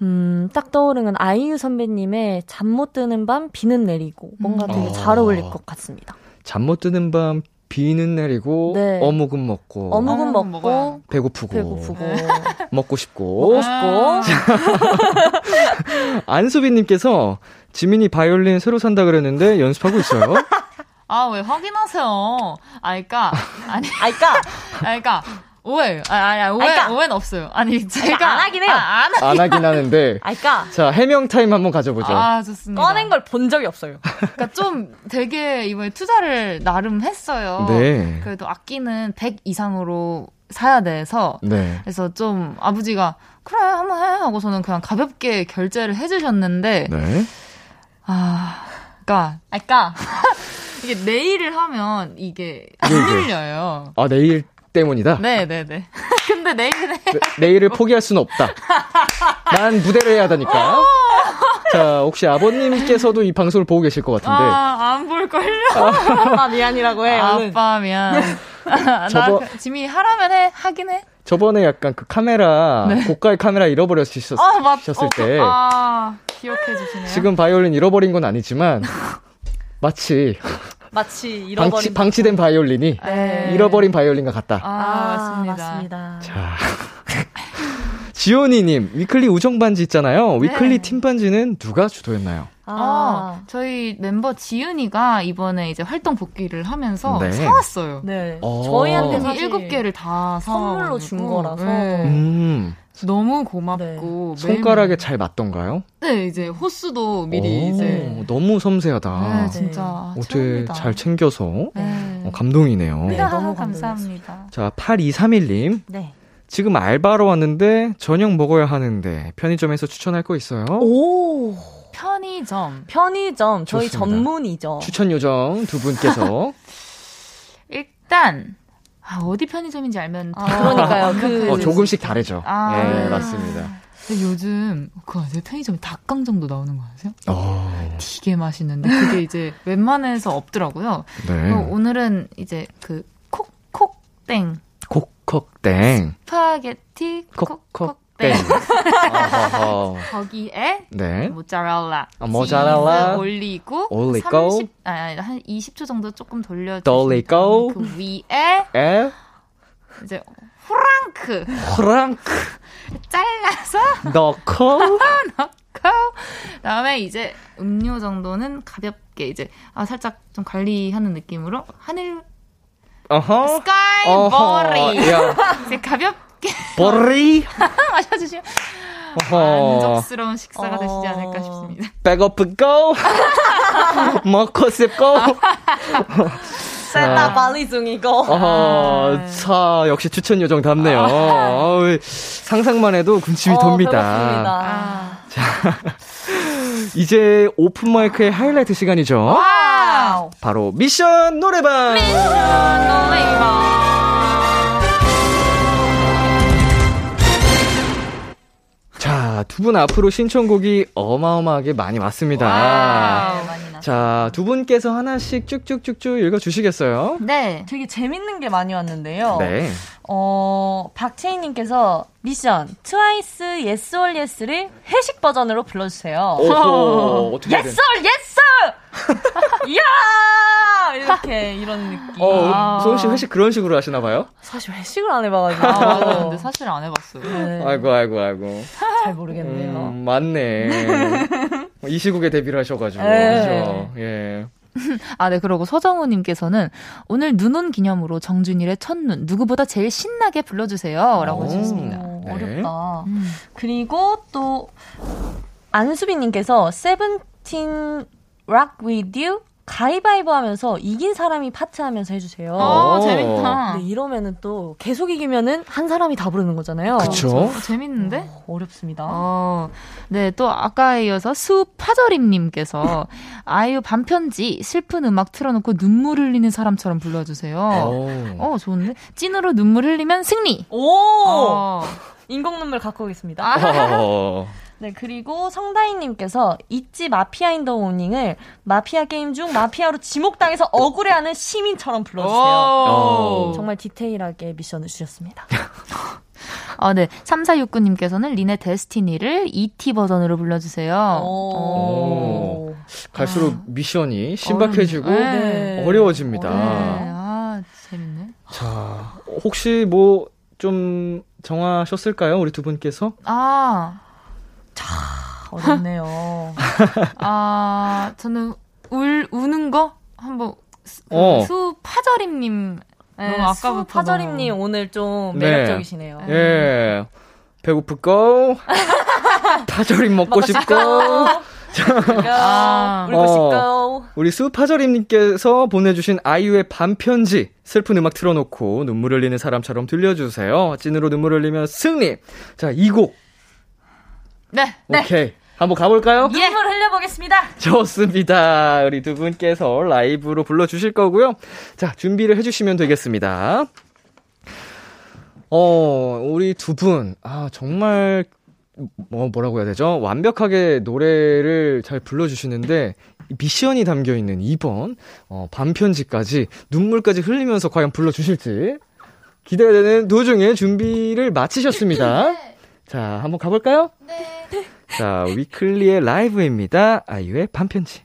음, 딱 떠오르는 건 아이유 선배님의 잠 못 드는 밤 비는 내리고 뭔가 되게 어. 잘 어울릴 것 같습니다. 잠 못 드는 밤 비는 내리고 네. 어묵은 먹고 어묵은 어묵 먹고 배고프고 배고프고. (laughs) 먹고 싶고. 아, (laughs) 안수빈님께서 지민이 바이올린 새로 산다 그랬는데 연습하고 있어요. (laughs) 아, 왜 확인하세요? 아, 그니까, 아니, 아이까. 아, 그니까, 오해. 아, 아니, 오해, 그러니까. 오해는 없어요. 아니, 제가. 안 하긴 해요. 아, 안 하... 안 하긴 하는데 (laughs) 아이까 자 해명 타임 한번 가져보죠. 아, 좋습니다. 꺼낸 걸 본 적이 없어요. 그러니까 좀 되게 이번에 투자를 나름 했어요. 네. 그래도 악기는 100 이상으로 사야 돼서. 네. 그래서 좀 아버지가 그래 한번 해 하고서는 그냥 가볍게 결제를 해주셨는데 네. 아 그러니까 아이까 (laughs) 이게 내일을 하면 이게 안 네, 네. 밀려요. 아 내일 때문이다. 네네네. (laughs) 근데 내일은 해. 네, 내일을 포기할 수는 없다. 난 무대를 해야 되니까. 자, 혹시 아버님께서도 이 방송을 보고 계실 것 같은데. 아, 안 볼걸요? 아, 미안이라고 해. 아빠 미안. (laughs) 나 저번- 그- 지민이 하라면 해. 하긴 해. 저번에 약간 그 카메라, 고가의 카메라 잃어버렸었을 아, 어, 그- 때. 아, 기억해 주시네요. 지금 바이올린 잃어버린 건 아니지만, 마치 마치 잃어버린. 방치, 방치된 바이올린이 네. 잃어버린 바이올린과 같다. 아, 아, 맞습니다. 맞습니다. 자. (laughs) 지온이님, 위클리 우정 반지 있잖아요. 위클리 네. 팀 반지는 누가 주도했나요? 아, 저희 멤버 지은이가 이번에 이제 활동 복귀를 하면서 네. 사왔어요. 네. 어. 저희한테 이 사실 일곱 개를 다 선물로. 준 거라서. 네. 음, 너무 고맙고 손가락에 매일매일- 잘 맞던가요? 네 이제 호수도 미리 오, 이제 너무 섬세하다. 네 진짜 어떻게 최고입니다. 잘 챙겨서 네. 어, 감동이네요. 네. 아, 너무 감사합니다. 자, 8231님. 네. 지금 알바로 왔는데 저녁 먹어야 하는데 편의점에서 추천할 거 있어요? 오. 편의점 편의점 저희 좋습니다. 전문이죠. 추천 요정 두 분께서 (laughs) 일단 아, 어디 편의점인지 알면 아, 다 그러니까요. 그- 어, 조금씩 다르죠. 아. 예, 맞습니다. 근데 요즘 그거 아세요? 편의점에 닭강정도 나오는 거 아세요? 어, 되게 맛있는데 그게 이제 (laughs) 웬만해서 없더라고요. 네. 어, 오늘은 이제 그 콕콕땡 콕콕땡. 스파게티 콕콕 어허허. (laughs) 거기에 네. 모짜렐라 아, 모짜렐라. 올리고 올리고. 30, 아니, 아니, 한 20초 정도 조금 돌려 돌리고. 그 위에 에? 이제 후랑크 프랑크 (laughs) 잘라서 넣고. (laughs) 넣고 그다음에 이제 음료 정도는 가볍게 이제 아 살짝 좀 관리하는 느낌으로 하늘 어허. 스카이 어허. 야, 이제 가볍게 보리. (laughs) 마셔주시면 어허. 만족스러운 식사가 되시지 어. 않을까 싶습니다. 배고프고. (laughs) 먹고 싶고. 체다 관리 중이고. 어허, 아. 차, 역시 추천 요정 답네요. 어우, 상상만 해도 군침이 어, 돕니다. 아, (laughs) 이제 open mic의 하이라이트 시간이죠. wow! 바로 미션 노래방! 자, 두 분 앞으로 신청곡이 어마어마하게 많이 왔습니다. 많이 났어요. 자, 두 분께서 하나씩 쭉쭉쭉쭉 읽어주시겠어요? 네. 되게 재밌는 게 많이 왔는데요. 네. 어, 박채희님께서 미션 트와이스 Yes or Yes를 회식 버전으로 불러주세요. 오호, 되나? (laughs) or Yes! 이야! (laughs) 이렇게 이런 느낌. 어, 아. 소은 씨 회식 그런 식으로 하시나 봐요? 사실 회식을 안 해봐가지고. 아, 맞아요. 근데 사실 안 해봤어요. 네, (laughs) 아이고, 아이고, 아이고. 잘 모르겠네요. 음, 맞네. 이 시국에 데뷔를 하셔가지고. 네. 그죠? 예. (laughs) 아, 네. 그리고 서정우님께서는 오늘 눈온 기념으로 정준일의 첫눈 누구보다 제일 신나게 불러주세요. 라고 오. 해주셨습니다. 어, 네. 어렵다. 음. 그리고 또 안수빈님께서 세븐틴 Rock With You 가위바위보 하면서 이긴 사람이 파트 하면서 해주세요. 어, 오. 재밌다. 네, 이러면은 또 계속 이기면은 한 사람이 다 부르는 거잖아요. 그쵸? 어, 재밌는데? 어 렵습니다. 어, 네, 또 아까에 이어서 수파절임님께서 (laughs) 아이유 밤편지 슬픈 음악 틀어놓고 눈물 흘리는 사람처럼 불러주세요. 오. 어, 좋은데? 찐으로 눈물 흘리면 승리! 오! 어. 인공 눈물 갖고 오겠습니다. 어. 네, 그리고 성다희님께서 ITZY 마피아 in the morning을 마피아 게임 중 마피아로 지목당해서 억울해하는 시민처럼 불러주세요. 오. 정말 디테일하게 미션을 주셨습니다. (laughs) 아, 네. 3469님께서는 린의 Destiny를 ET 버전으로 불러주세요. 오. 갈수록 아. 미션이 신박해지고 어렵네. 네. 어려워집니다. 네. 아, 재밌네. 자, 혹시 뭐 좀 정하셨을까요? 우리 두 분께서? 아, 어렵네요. 아, 저는 울, 우는 거? 한번, 수- 그 어. 수 파절임님. 네, 너무 아까부터 파저림님 오늘 좀 네. 매력적이시네요. 예. 배고프고, (laughs) 파절임 먹고 싶고, (laughs) 아. 울고 어. 싶고. 우리 수파절임님께서 보내주신 아이유의 반편지, 슬픈 음악 틀어놓고 눈물 흘리는 사람처럼 들려주세요. 찐으로 눈물 흘리면 승리! 자, 이 곡. 네. 오케이. 한번 가볼까요? 예. 눈물 흘려보겠습니다. 좋습니다. 우리 두 분께서 라이브로 불러주실 거고요. 자, 준비를 해주시면 되겠습니다. 어, 우리 두 분, 아, 정말 뭐, 뭐라고 해야 되죠? 완벽하게 노래를 잘 불러주시는데, 미션이 담겨 있는 2번, 어, 반편지까지, 눈물까지 흘리면서 과연 불러주실지, 기대가 되는 도중에 준비를 마치셨습니다. (laughs) 네. 자, 한번 가볼까요? 네. 자, 위클리의 라이브입니다. 아이유의 반편지.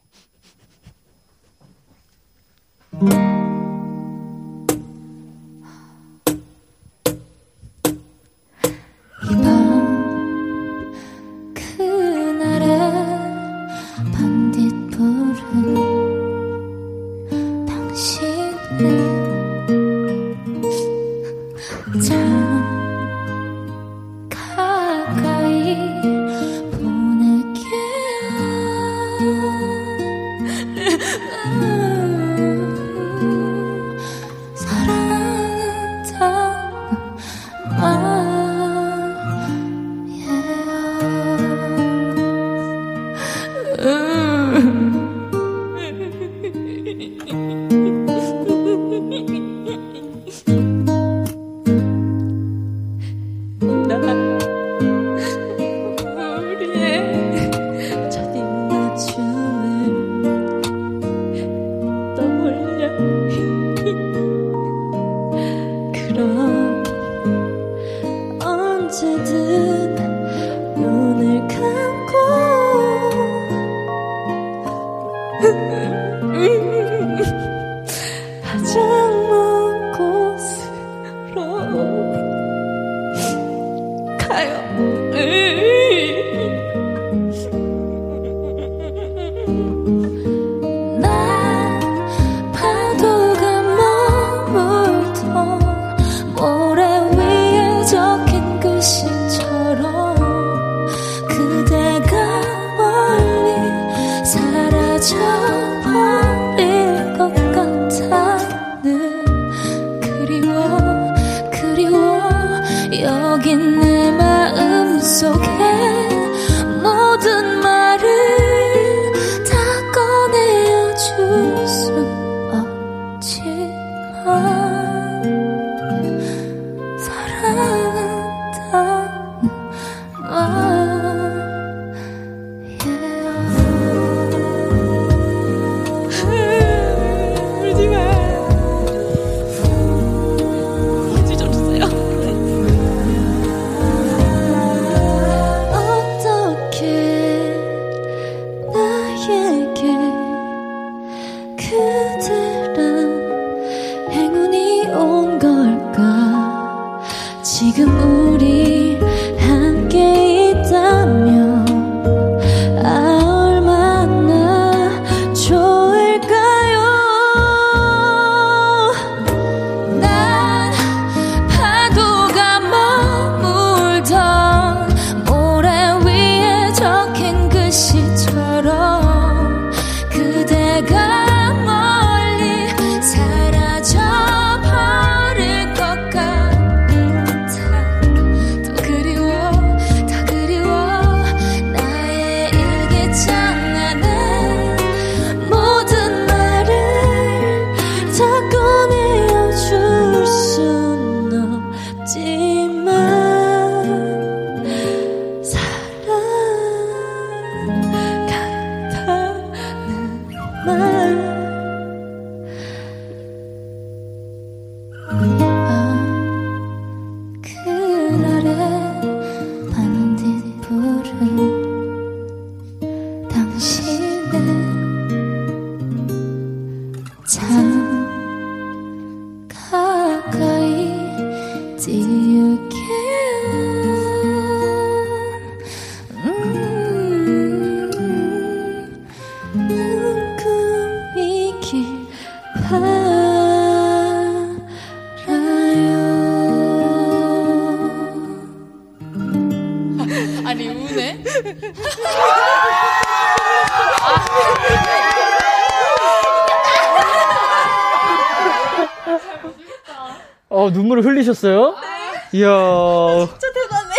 흘리셨어요? 네. 이야. 진짜 대단해.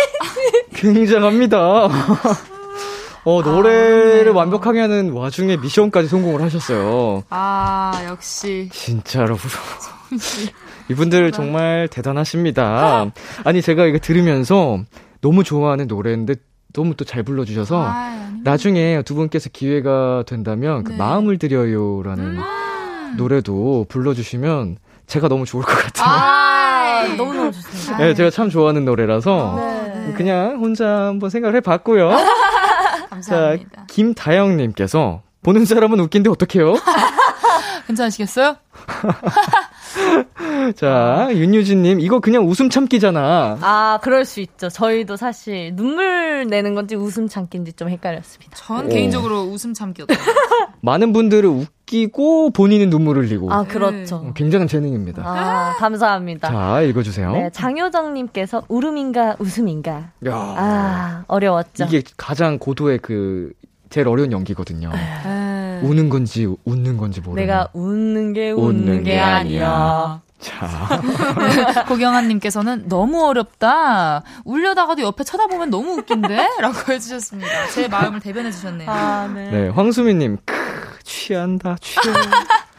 (laughs) 굉장합니다. (laughs) 어, 노래를 아, 완벽하게 하는 와중에 미션까지 성공을 하셨어요. 아, 역시. 진짜로. (laughs) 이분들 정말 대단하십니다. 아니, 제가 이거 들으면서 너무 좋아하는 노래인데 너무 또 잘 불러주셔서 아, 나중에 두 분께서 기회가 된다면 그 네. 그 마음을 드려요라는 음~ 노래도 불러주시면 제가 너무 좋을 것 같아요. 아, 너무너무 좋습니다. 네, 제가 참 좋아하는 노래라서 네. 그냥 혼자 한번 생각을 해봤고요. (laughs) 감사합니다. 자, 김다영님께서 보는 사람은 웃긴데 어떡해요? (laughs) 괜찮으시겠어요? (laughs) (laughs) 자, 윤유진님, 이거 그냥 웃음 참기잖아. 아, 그럴 수 있죠. 저희도 사실 눈물 내는 건지 웃음 참기인지 좀 헷갈렸습니다. 전 오. 개인적으로 웃음 참기였어요. (laughs) 많은 분들을 웃기고 본인은 눈물을 흘리고. 아, 그렇죠. 어, 굉장한 재능입니다. 아, 감사합니다. 자, 읽어주세요. 네, 장효정님께서 울음인가 웃음인가. 야. 아, 어려웠죠. 이게 가장 고도의 그, 제일 어려운 연기거든요. 네. 우는 건지 웃는 건지 모르는. 내가 웃는 게 웃는, 웃는 게, 게 아니야. 자. (laughs) 고경아님께서는 너무 어렵다. 울려다가도 옆에 쳐다보면 너무 웃긴데? (laughs) 라고 해주셨습니다. 제 마음을 대변해주셨네요. 아, 네. 네, 황수미님, 크, 취한다, 취해. (laughs)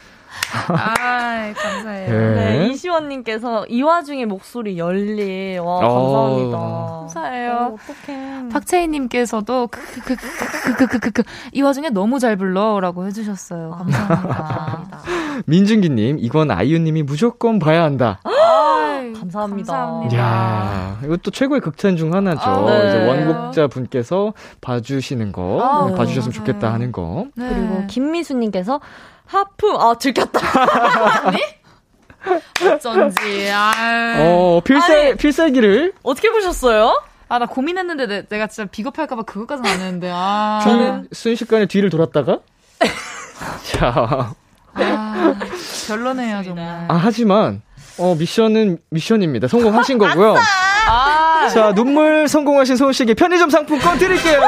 아, 감사해요. 네. 네, 이시원님께서 이 와중에 목소리 열리. 와, 감사합니다. 어. 감사해요. 어, 어떡해. 박채희님께서도 크크크크크크크크 이 와중에 너무 잘 불러라고 해주셨어요. 아, 감사합니다. 민준기님, 이건 아이유님이 무조건 봐야 한다. (gasps) 감사합니다. 감사합니다. 야, 이것도 최고의 극찬 중 하나죠. 아, 네. 이제 원곡자 분께서 봐주시는 거, 아, 네. 봐주셨으면 좋겠다 하는 거. 네. 그리고 김미수님께서 하프, 아, 들켰다. 아니? 어쩐지, 아유. 어, 필살, 아니, 필살기를. 어떻게 보셨어요? 아, 나 고민했는데 내, 내가 진짜 비겁할까봐 그것까지는 안 했는데, 아. 저는 순식간에 뒤를 돌았다가? (laughs) 자. 아, 별로네요, 정말. 아, 하지만, 어, 미션은 미션입니다. 성공하신 거고요. 아~ 자, 눈물 성공하신 소은 씨에게 편의점 상품권 드릴게요.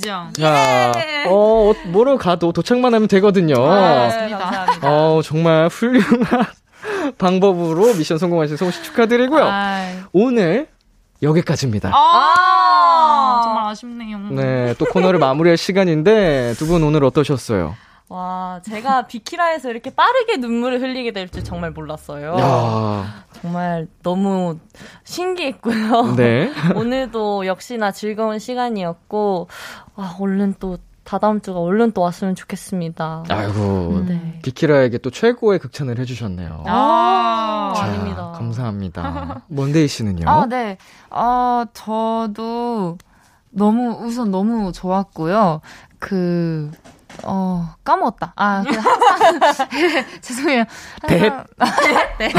인정. 자, 예. 어, 뭐로 가도 도착만 하면 되거든요. 아, 맞습니다. 어, 정말 훌륭한 (laughs) 방법으로 미션 성공하신 소은 씨 축하드리고요. 아이. 오늘 여기까지입니다. 아, 정말 아쉽네요. 네, 또 코너를 마무리할 시간인데 두 분 오늘 어떠셨어요? 와, 제가 (laughs) 비키라에서 이렇게 빠르게 눈물을 흘리게 될 줄 정말 몰랐어요. 야. 정말 너무 신기했고요. 네. (laughs) 오늘도 역시나 즐거운 시간이었고, 와, 얼른 또 다다음 주가 얼른 또 왔으면 좋겠습니다. 아이고, 네. 비키라에게 또 최고의 극찬을 해주셨네요. 아, 자, 아닙니다. 감사합니다. 먼데이 씨는요? 아, 네. 어, 저도 너무, 우선 너무 좋았고요. 그, 어, 까먹었다. 아, 그 (laughs) 항상, 죄송해요. (laughs) 항상, 네. 네.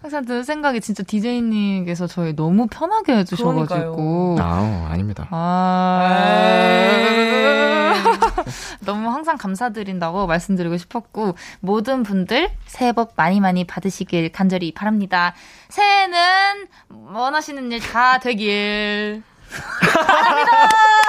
항상 드는 생각이 진짜 디제이님께서 저희 너무 편하게 해주셔가지고. 아, 아닙니다. 아, 너무 항상 감사드린다고 말씀드리고 싶었고, 모든 분들 새해 복 많이 많이 받으시길 간절히 바랍니다. 새해는 원하시는 일 다 되길. (laughs)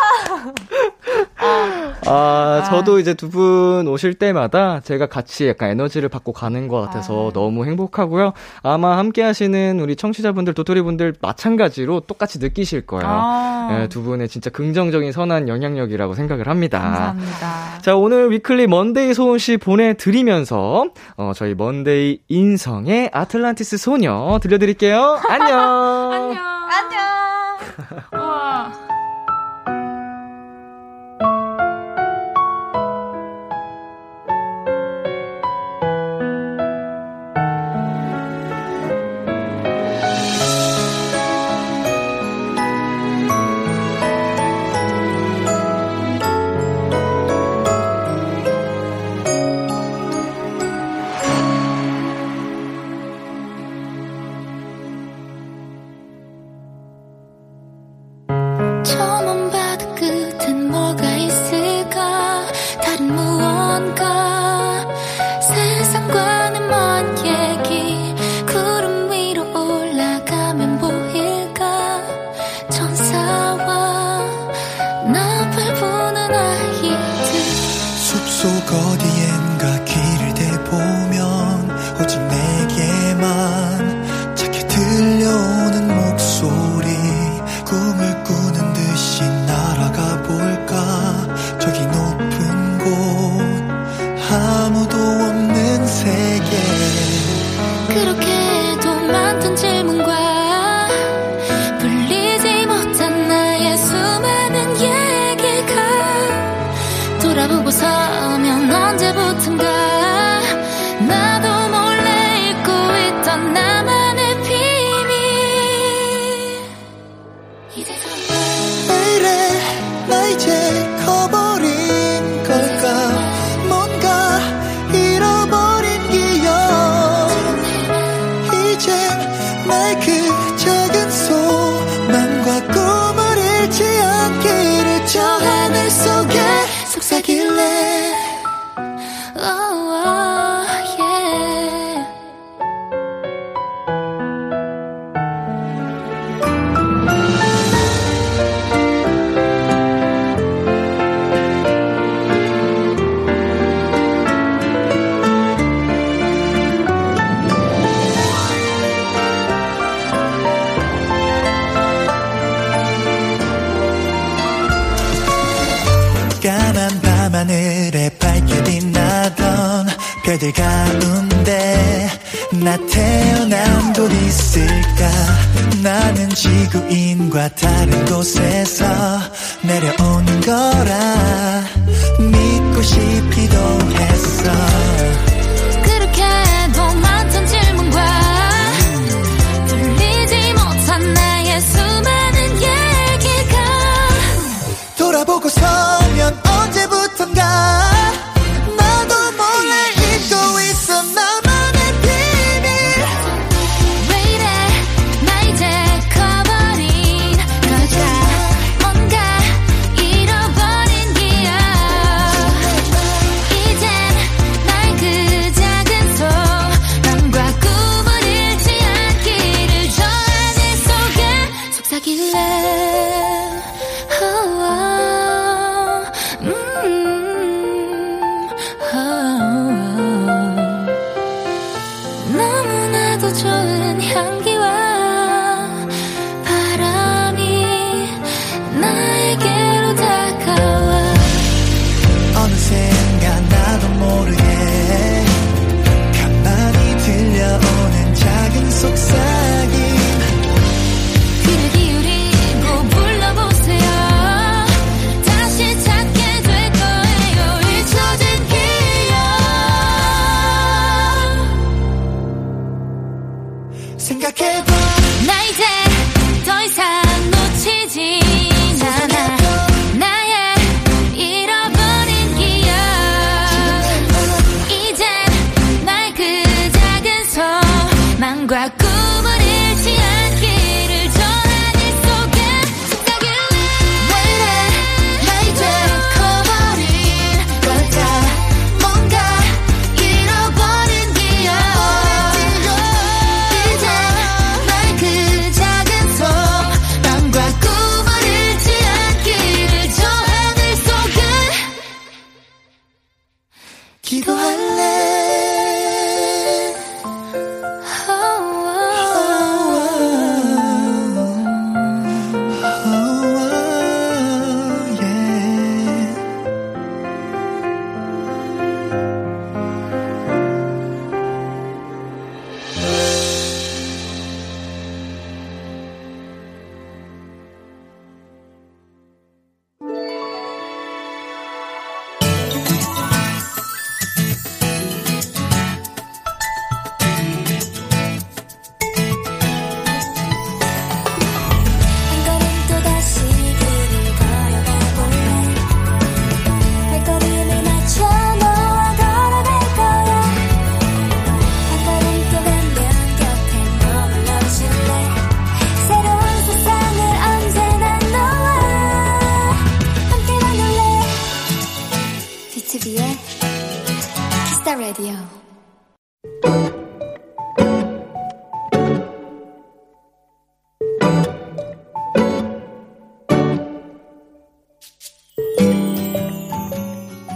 아, 아, 저도 이제 두 분 오실 때마다 제가 같이 약간 에너지를 받고 가는 것 같아서 아. 너무 행복하고요. 아마 함께 하시는 우리 청취자분들, 도토리분들 마찬가지로 똑같이 느끼실 거예요. 아. 네, 두 분의 진짜 긍정적인 선한 영향력이라고 생각을 합니다. 감사합니다. 자, 오늘 위클리 먼데이 소은 씨 보내드리면서, 어, 저희 먼데이 인성의 아틀란티스 소녀 들려드릴게요. 안녕! (laughs) 안녕! 안녕! (laughs)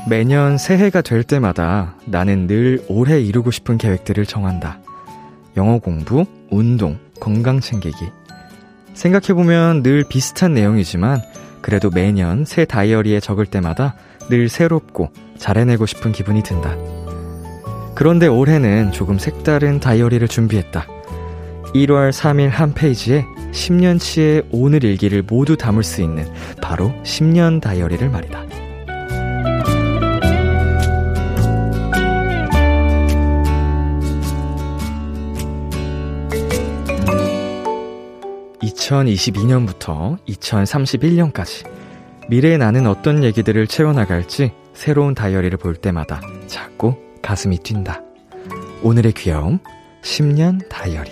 매년 새해가 될 때마다 나는 늘 올해 이루고 싶은 계획들을 정한다. 영어 공부, 운동, 건강 챙기기. 생각해보면 늘 비슷한 내용이지만 그래도 매년 새 다이어리에 적을 때마다 늘 새롭고 잘해내고 싶은 기분이 든다. 그런데 올해는 조금 색다른 다이어리를 준비했다. 1월 3일 한 페이지에 10년치의 오늘 일기를 모두 담을 수 있는 바로 10년 다이어리를 말이다. 2022년부터 2031년까지 미래의 나는 어떤 얘기들을 채워나갈지 새로운 다이어리를 볼 때마다 자꾸 가슴이 뛴다. 오늘의 귀여움 10년 다이어리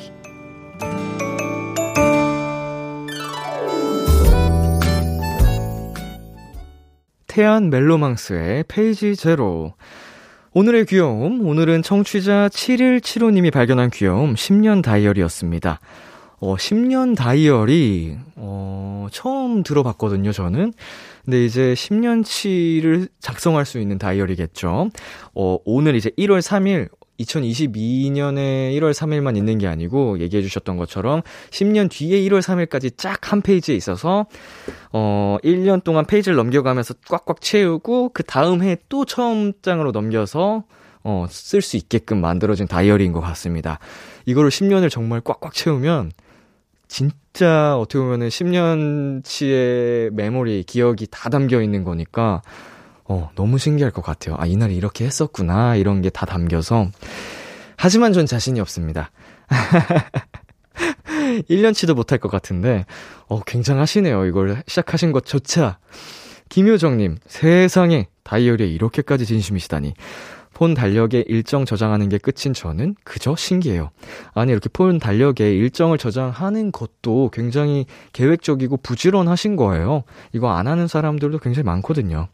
태연 멜로망스의 페이지 제로 오늘의 귀여움, 오늘은 청취자 7175님이 발견한 귀여움 10년 다이어리였습니다. 어, 10년 다이어리, 어, 처음 들어봤거든요, 저는. 근데 이제 10년치를 작성할 수 있는 다이어리겠죠. 어, 오늘 이제 1월 3일, 2022년에 1월 3일만 있는 게 아니고 얘기해 주셨던 것처럼 10년 뒤에 1월 3일까지 쫙 한 페이지에 있어서 어 1년 동안 페이지를 넘겨가면서 꽉꽉 채우고 그 다음 해 또 처음 장으로 넘겨서 어, 쓸 수 있게끔 만들어진 다이어리인 것 같습니다. 이거를 10년을 정말 꽉꽉 채우면 진짜 어떻게 보면은 10년치의 메모리, 기억이 다 담겨 있는 거니까 어, 너무 신기할 것 같아요. 아, 이날에 이렇게 했었구나. 이런 게 다 담겨서. 하지만 전 자신이 없습니다. (laughs) 1년치도 못할 것 같은데, 어, 굉장하시네요. 이걸 시작하신 것조차. 김효정님, 세상에 다이어리에 이렇게까지 진심이시다니. 폰 달력에 일정 저장하는 게 끝인 저는 그저 신기해요. 아니, 이렇게 폰 달력에 일정을 저장하는 것도 굉장히 계획적이고 부지런하신 거예요. 이거 안 하는 사람들도 굉장히 많거든요.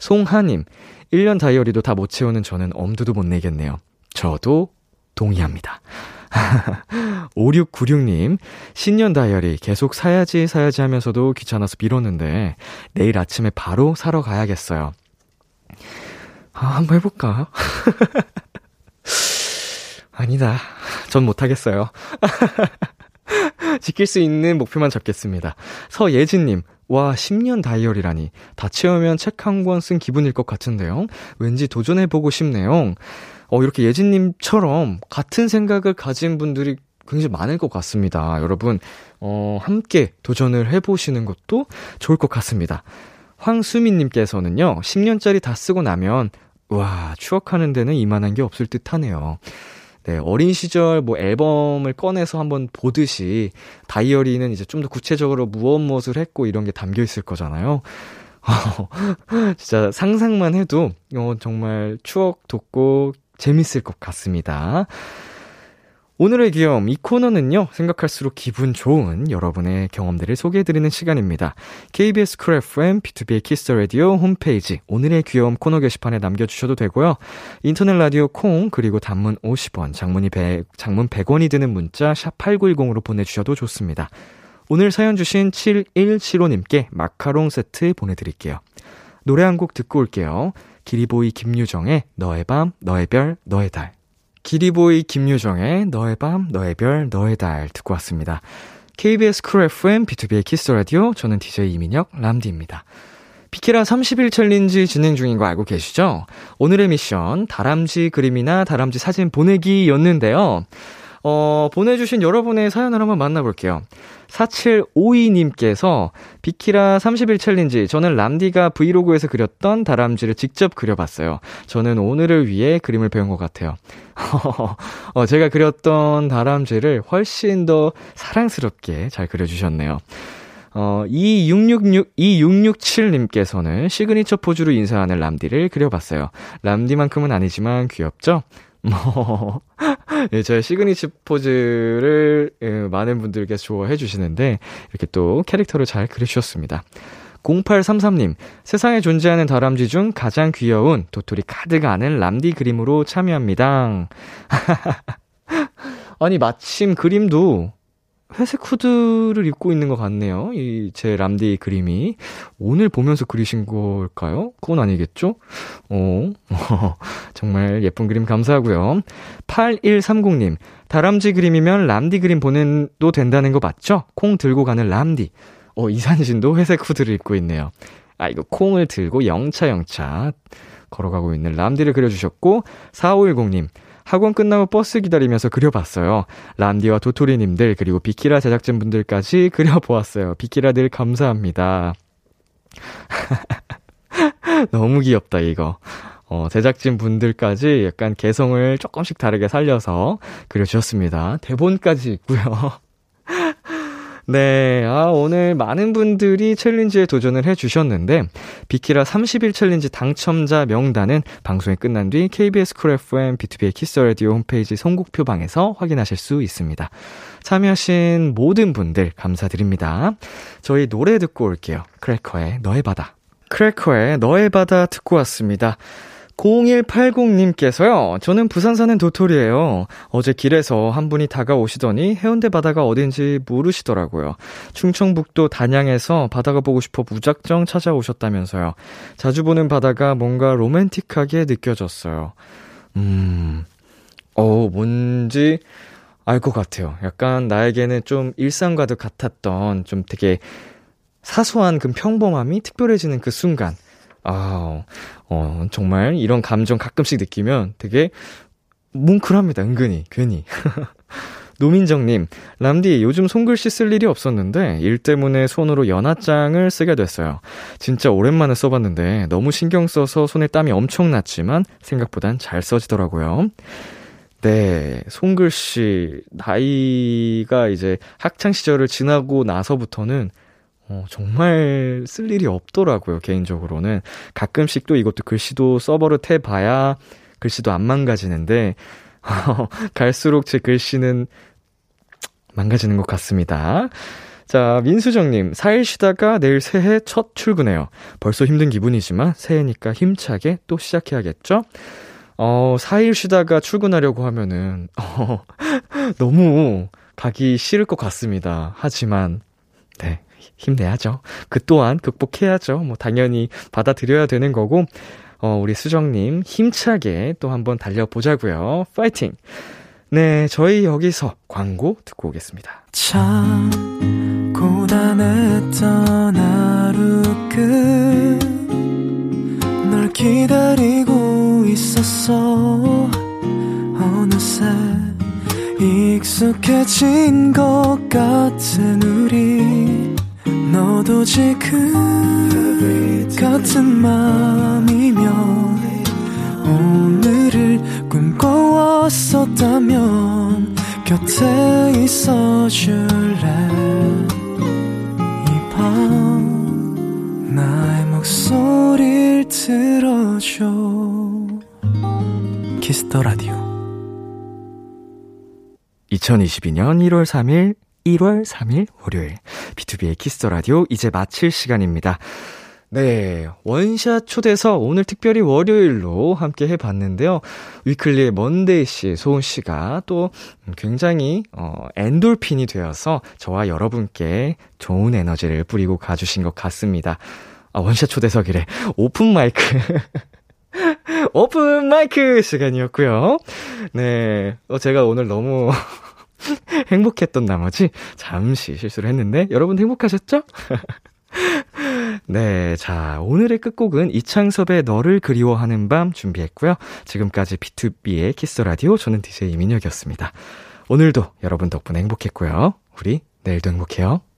송하님, 1년 다이어리도 다 못 채우는 저는 엄두도 못 내겠네요. 저도 동의합니다. (laughs) 5696님, 신년 다이어리 계속 사야지 사야지 하면서도 귀찮아서 미뤘는데, 내일 아침에 바로 사러 가야겠어요. 아, 한번 해볼까? (laughs) 아니다. 전 못하겠어요. (laughs) 지킬 수 있는 목표만 잡겠습니다. 서예진님, 와, 10년 다이어리라니. 다 채우면 책 한 권 쓴 기분일 것 같은데요. 왠지 도전해보고 싶네요. 어, 이렇게 예진님처럼 같은 생각을 가진 분들이 굉장히 많을 것 같습니다. 여러분, 어, 함께 도전을 해보시는 것도 좋을 것 같습니다. 황수민님께서는요, 10년짜리 다 쓰고 나면, 와, 추억하는 데는 이만한 게 없을 듯 하네요. 네, 어린 시절 뭐 앨범을 꺼내서 한번 보듯이 다이어리는 이제 좀 더 구체적으로 무엇 무엇을 했고 이런 게 담겨 있을 거잖아요. (laughs) 진짜 상상만 해도 어, 정말 추억 돋고 재밌을 것 같습니다. 오늘의 귀여움, 이 코너는요, 생각할수록 기분 좋은 여러분의 경험들을 소개해드리는 시간입니다. KBS 쿨 FM, BTOB의 키스 라디오 홈페이지, 오늘의 귀여움 코너 게시판에 남겨주셔도 되고요. 인터넷 라디오 콩, 그리고 단문 50원, 장문이 100, 장문 100원이 드는 문자, 샵 8910으로 보내주셔도 좋습니다. 오늘 사연 주신 7175님께 마카롱 세트 보내드릴게요. 노래 한 곡 듣고 올게요. 기리보이 김유정의 너의 밤, 너의 별, 너의 달. 기리보이 김유정의 너의 밤, 너의 별, 너의 달 듣고 왔습니다. KBS 쿨 FM, BTOB의 키스 라디오, 저는 DJ 이민혁, 람디입니다. 비키라 30일 챌린지 진행 중인 거 알고 계시죠? 오늘의 미션, 다람쥐 그림이나 다람쥐 사진 보내기였는데요. 어, 보내주신 여러분의 사연을 한번 만나볼게요. 4752님께서 비키라 30일 챌린지 저는 람디가 브이로그에서 그렸던 다람쥐를 직접 그려봤어요. 저는 오늘을 위해 그림을 배운 것 같아요. (laughs) 어, 제가 그렸던 다람쥐를 훨씬 더 사랑스럽게 잘 그려주셨네요. 어, 2666, 2667님께서는 시그니처 포즈로 인사하는 람디를 그려봤어요. 람디만큼은 아니지만 귀엽죠? (laughs) 뭐, 예, 저의 시그니처 포즈를 예, 많은 분들께서 좋아해 주시는데, 이렇게 또 캐릭터를 잘 그려주셨습니다. 0833님, 세상에 존재하는 다람쥐 중 가장 귀여운 도토리 카드가 아는 람디 그림으로 참여합니다. (laughs) 아니, 마침 그림도 회색 후드를 입고 있는 것 같네요. 이 제 람디 그림이 오늘 보면서 그리신 걸까요? 그건 아니겠죠? 어, (laughs) 정말 예쁜 그림 감사하고요. 8130님, 다람쥐 그림이면 람디 그림 보내도 된다는 거 맞죠? 콩 들고 가는 람디. 어, 이산신도 회색 후드를 입고 있네요. 아, 이거 콩을 들고 영차 영차 걸어가고 있는 람디를 그려주셨고, 4510님, 학원 끝나고 버스 기다리면서 그려봤어요. 람디와 도토리님들, 그리고 비키라 제작진분들까지 (laughs) 그려보았어요. 비키라 늘 감사합니다. (laughs) 너무 귀엽다, 이거. 어, 제작진 분들까지 약간 개성을 조금씩 다르게 살려서 그려주셨습니다. 대본까지 있고요. (laughs) 네, 아, 오늘 많은 분들이 챌린지에 도전을 해주셨는데, 비키라 30일 챌린지 당첨자 명단은 방송이 끝난 뒤 KBS 쿨 FM BTOB의 키스 라디오 홈페이지 선곡표 방에서 확인하실 수 있습니다. 참여하신 모든 분들 감사드립니다. 저희 노래 듣고 올게요. 크래커의 너의 바다. 크래커의 너의 바다 듣고 왔습니다. 0180님께서요, 저는 부산 사는 도토리예요. 어제 길에서 한 분이 다가오시더니 해운대 바다가 어딘지 모르시더라고요. 충청북도 단양에서 바다가 보고 싶어 무작정 찾아오셨다면서요. 자주 보는 바다가 뭔가 로맨틱하게 느껴졌어요. 음, 어, 뭔지 알 것 같아요. 약간 나에게는 좀 일상과도 같았던 좀 되게 사소한 그 평범함이 특별해지는 그 순간. 아, 어, 정말 이런 감정 가끔씩 느끼면 되게 뭉클합니다, 은근히, 괜히. (laughs) 노민정님, 람디, 요즘 손글씨 쓸 일이 없었는데, 일 때문에 손으로 연하장을 쓰게 됐어요. 진짜 오랜만에 써봤는데, 너무 신경 써서 손에 땀이 엄청 났지만, 생각보단 잘 써지더라고요. 네, 손글씨, 나이가 이제 학창시절을 지나고 나서부터는, 어, 정말 쓸 일이 없더라고요, 개인적으로는. 가끔씩 또 이것도 글씨도 써버릇 해봐야 글씨도 안 망가지는데, (laughs) 갈수록 제 글씨는 망가지는 것 같습니다. 자, 민수정님, 4일 쉬다가 내일 새해 첫 출근해요. 벌써 힘든 기분이지만 새해니까 힘차게 또 시작해야겠죠? 어, 4일 쉬다가 출근하려고 하면은, 어, (laughs) 너무 가기 싫을 것 같습니다. 하지만, 네, 힘내야죠. 그 또한 극복해야죠. 뭐, 당연히 받아들여야 되는 거고, 어, 우리 수정님, 힘차게 또 한번 달려보자고요. 파이팅! 네, 저희 여기서 광고 듣고 오겠습니다. 참 고단했던 하루 끝널 기다리고 있었어 어느새 익숙해진 것 같은 우리 너도 지금 같은 맘이면 오늘을 꿈꿔왔었다면 곁에 있어줄래? 이 밤 나의 목소리를 들어줘. Kiss the Radio. 2022년 1월 3일, 1월 3일 월요일. B2B의 키스터 라디오 이제 마칠 시간입니다. 네, 원샷 초대석 오늘 특별히 월요일로 함께 해봤는데요. 위클리의 먼데이 씨, 소은 씨가 또 굉장히 어, 엔돌핀이 되어서 저와 여러분께 좋은 에너지를 뿌리고 가주신 것 같습니다. 아, 원샷 초대석이래. Open mic. (laughs) Open mic 시간이었고요. 네, 어, 제가 오늘 너무 (laughs) 행복했던 나머지 잠시 실수를 했는데 여러분 행복하셨죠? (laughs) 네, 자, 오늘의 끝곡은 이창섭의 너를 그리워하는 밤 준비했고요. 지금까지 B2B의 키스 라디오 저는 DJ 이민혁이었습니다. 오늘도 여러분 덕분에 행복했고요. 우리 내일도 행복해요.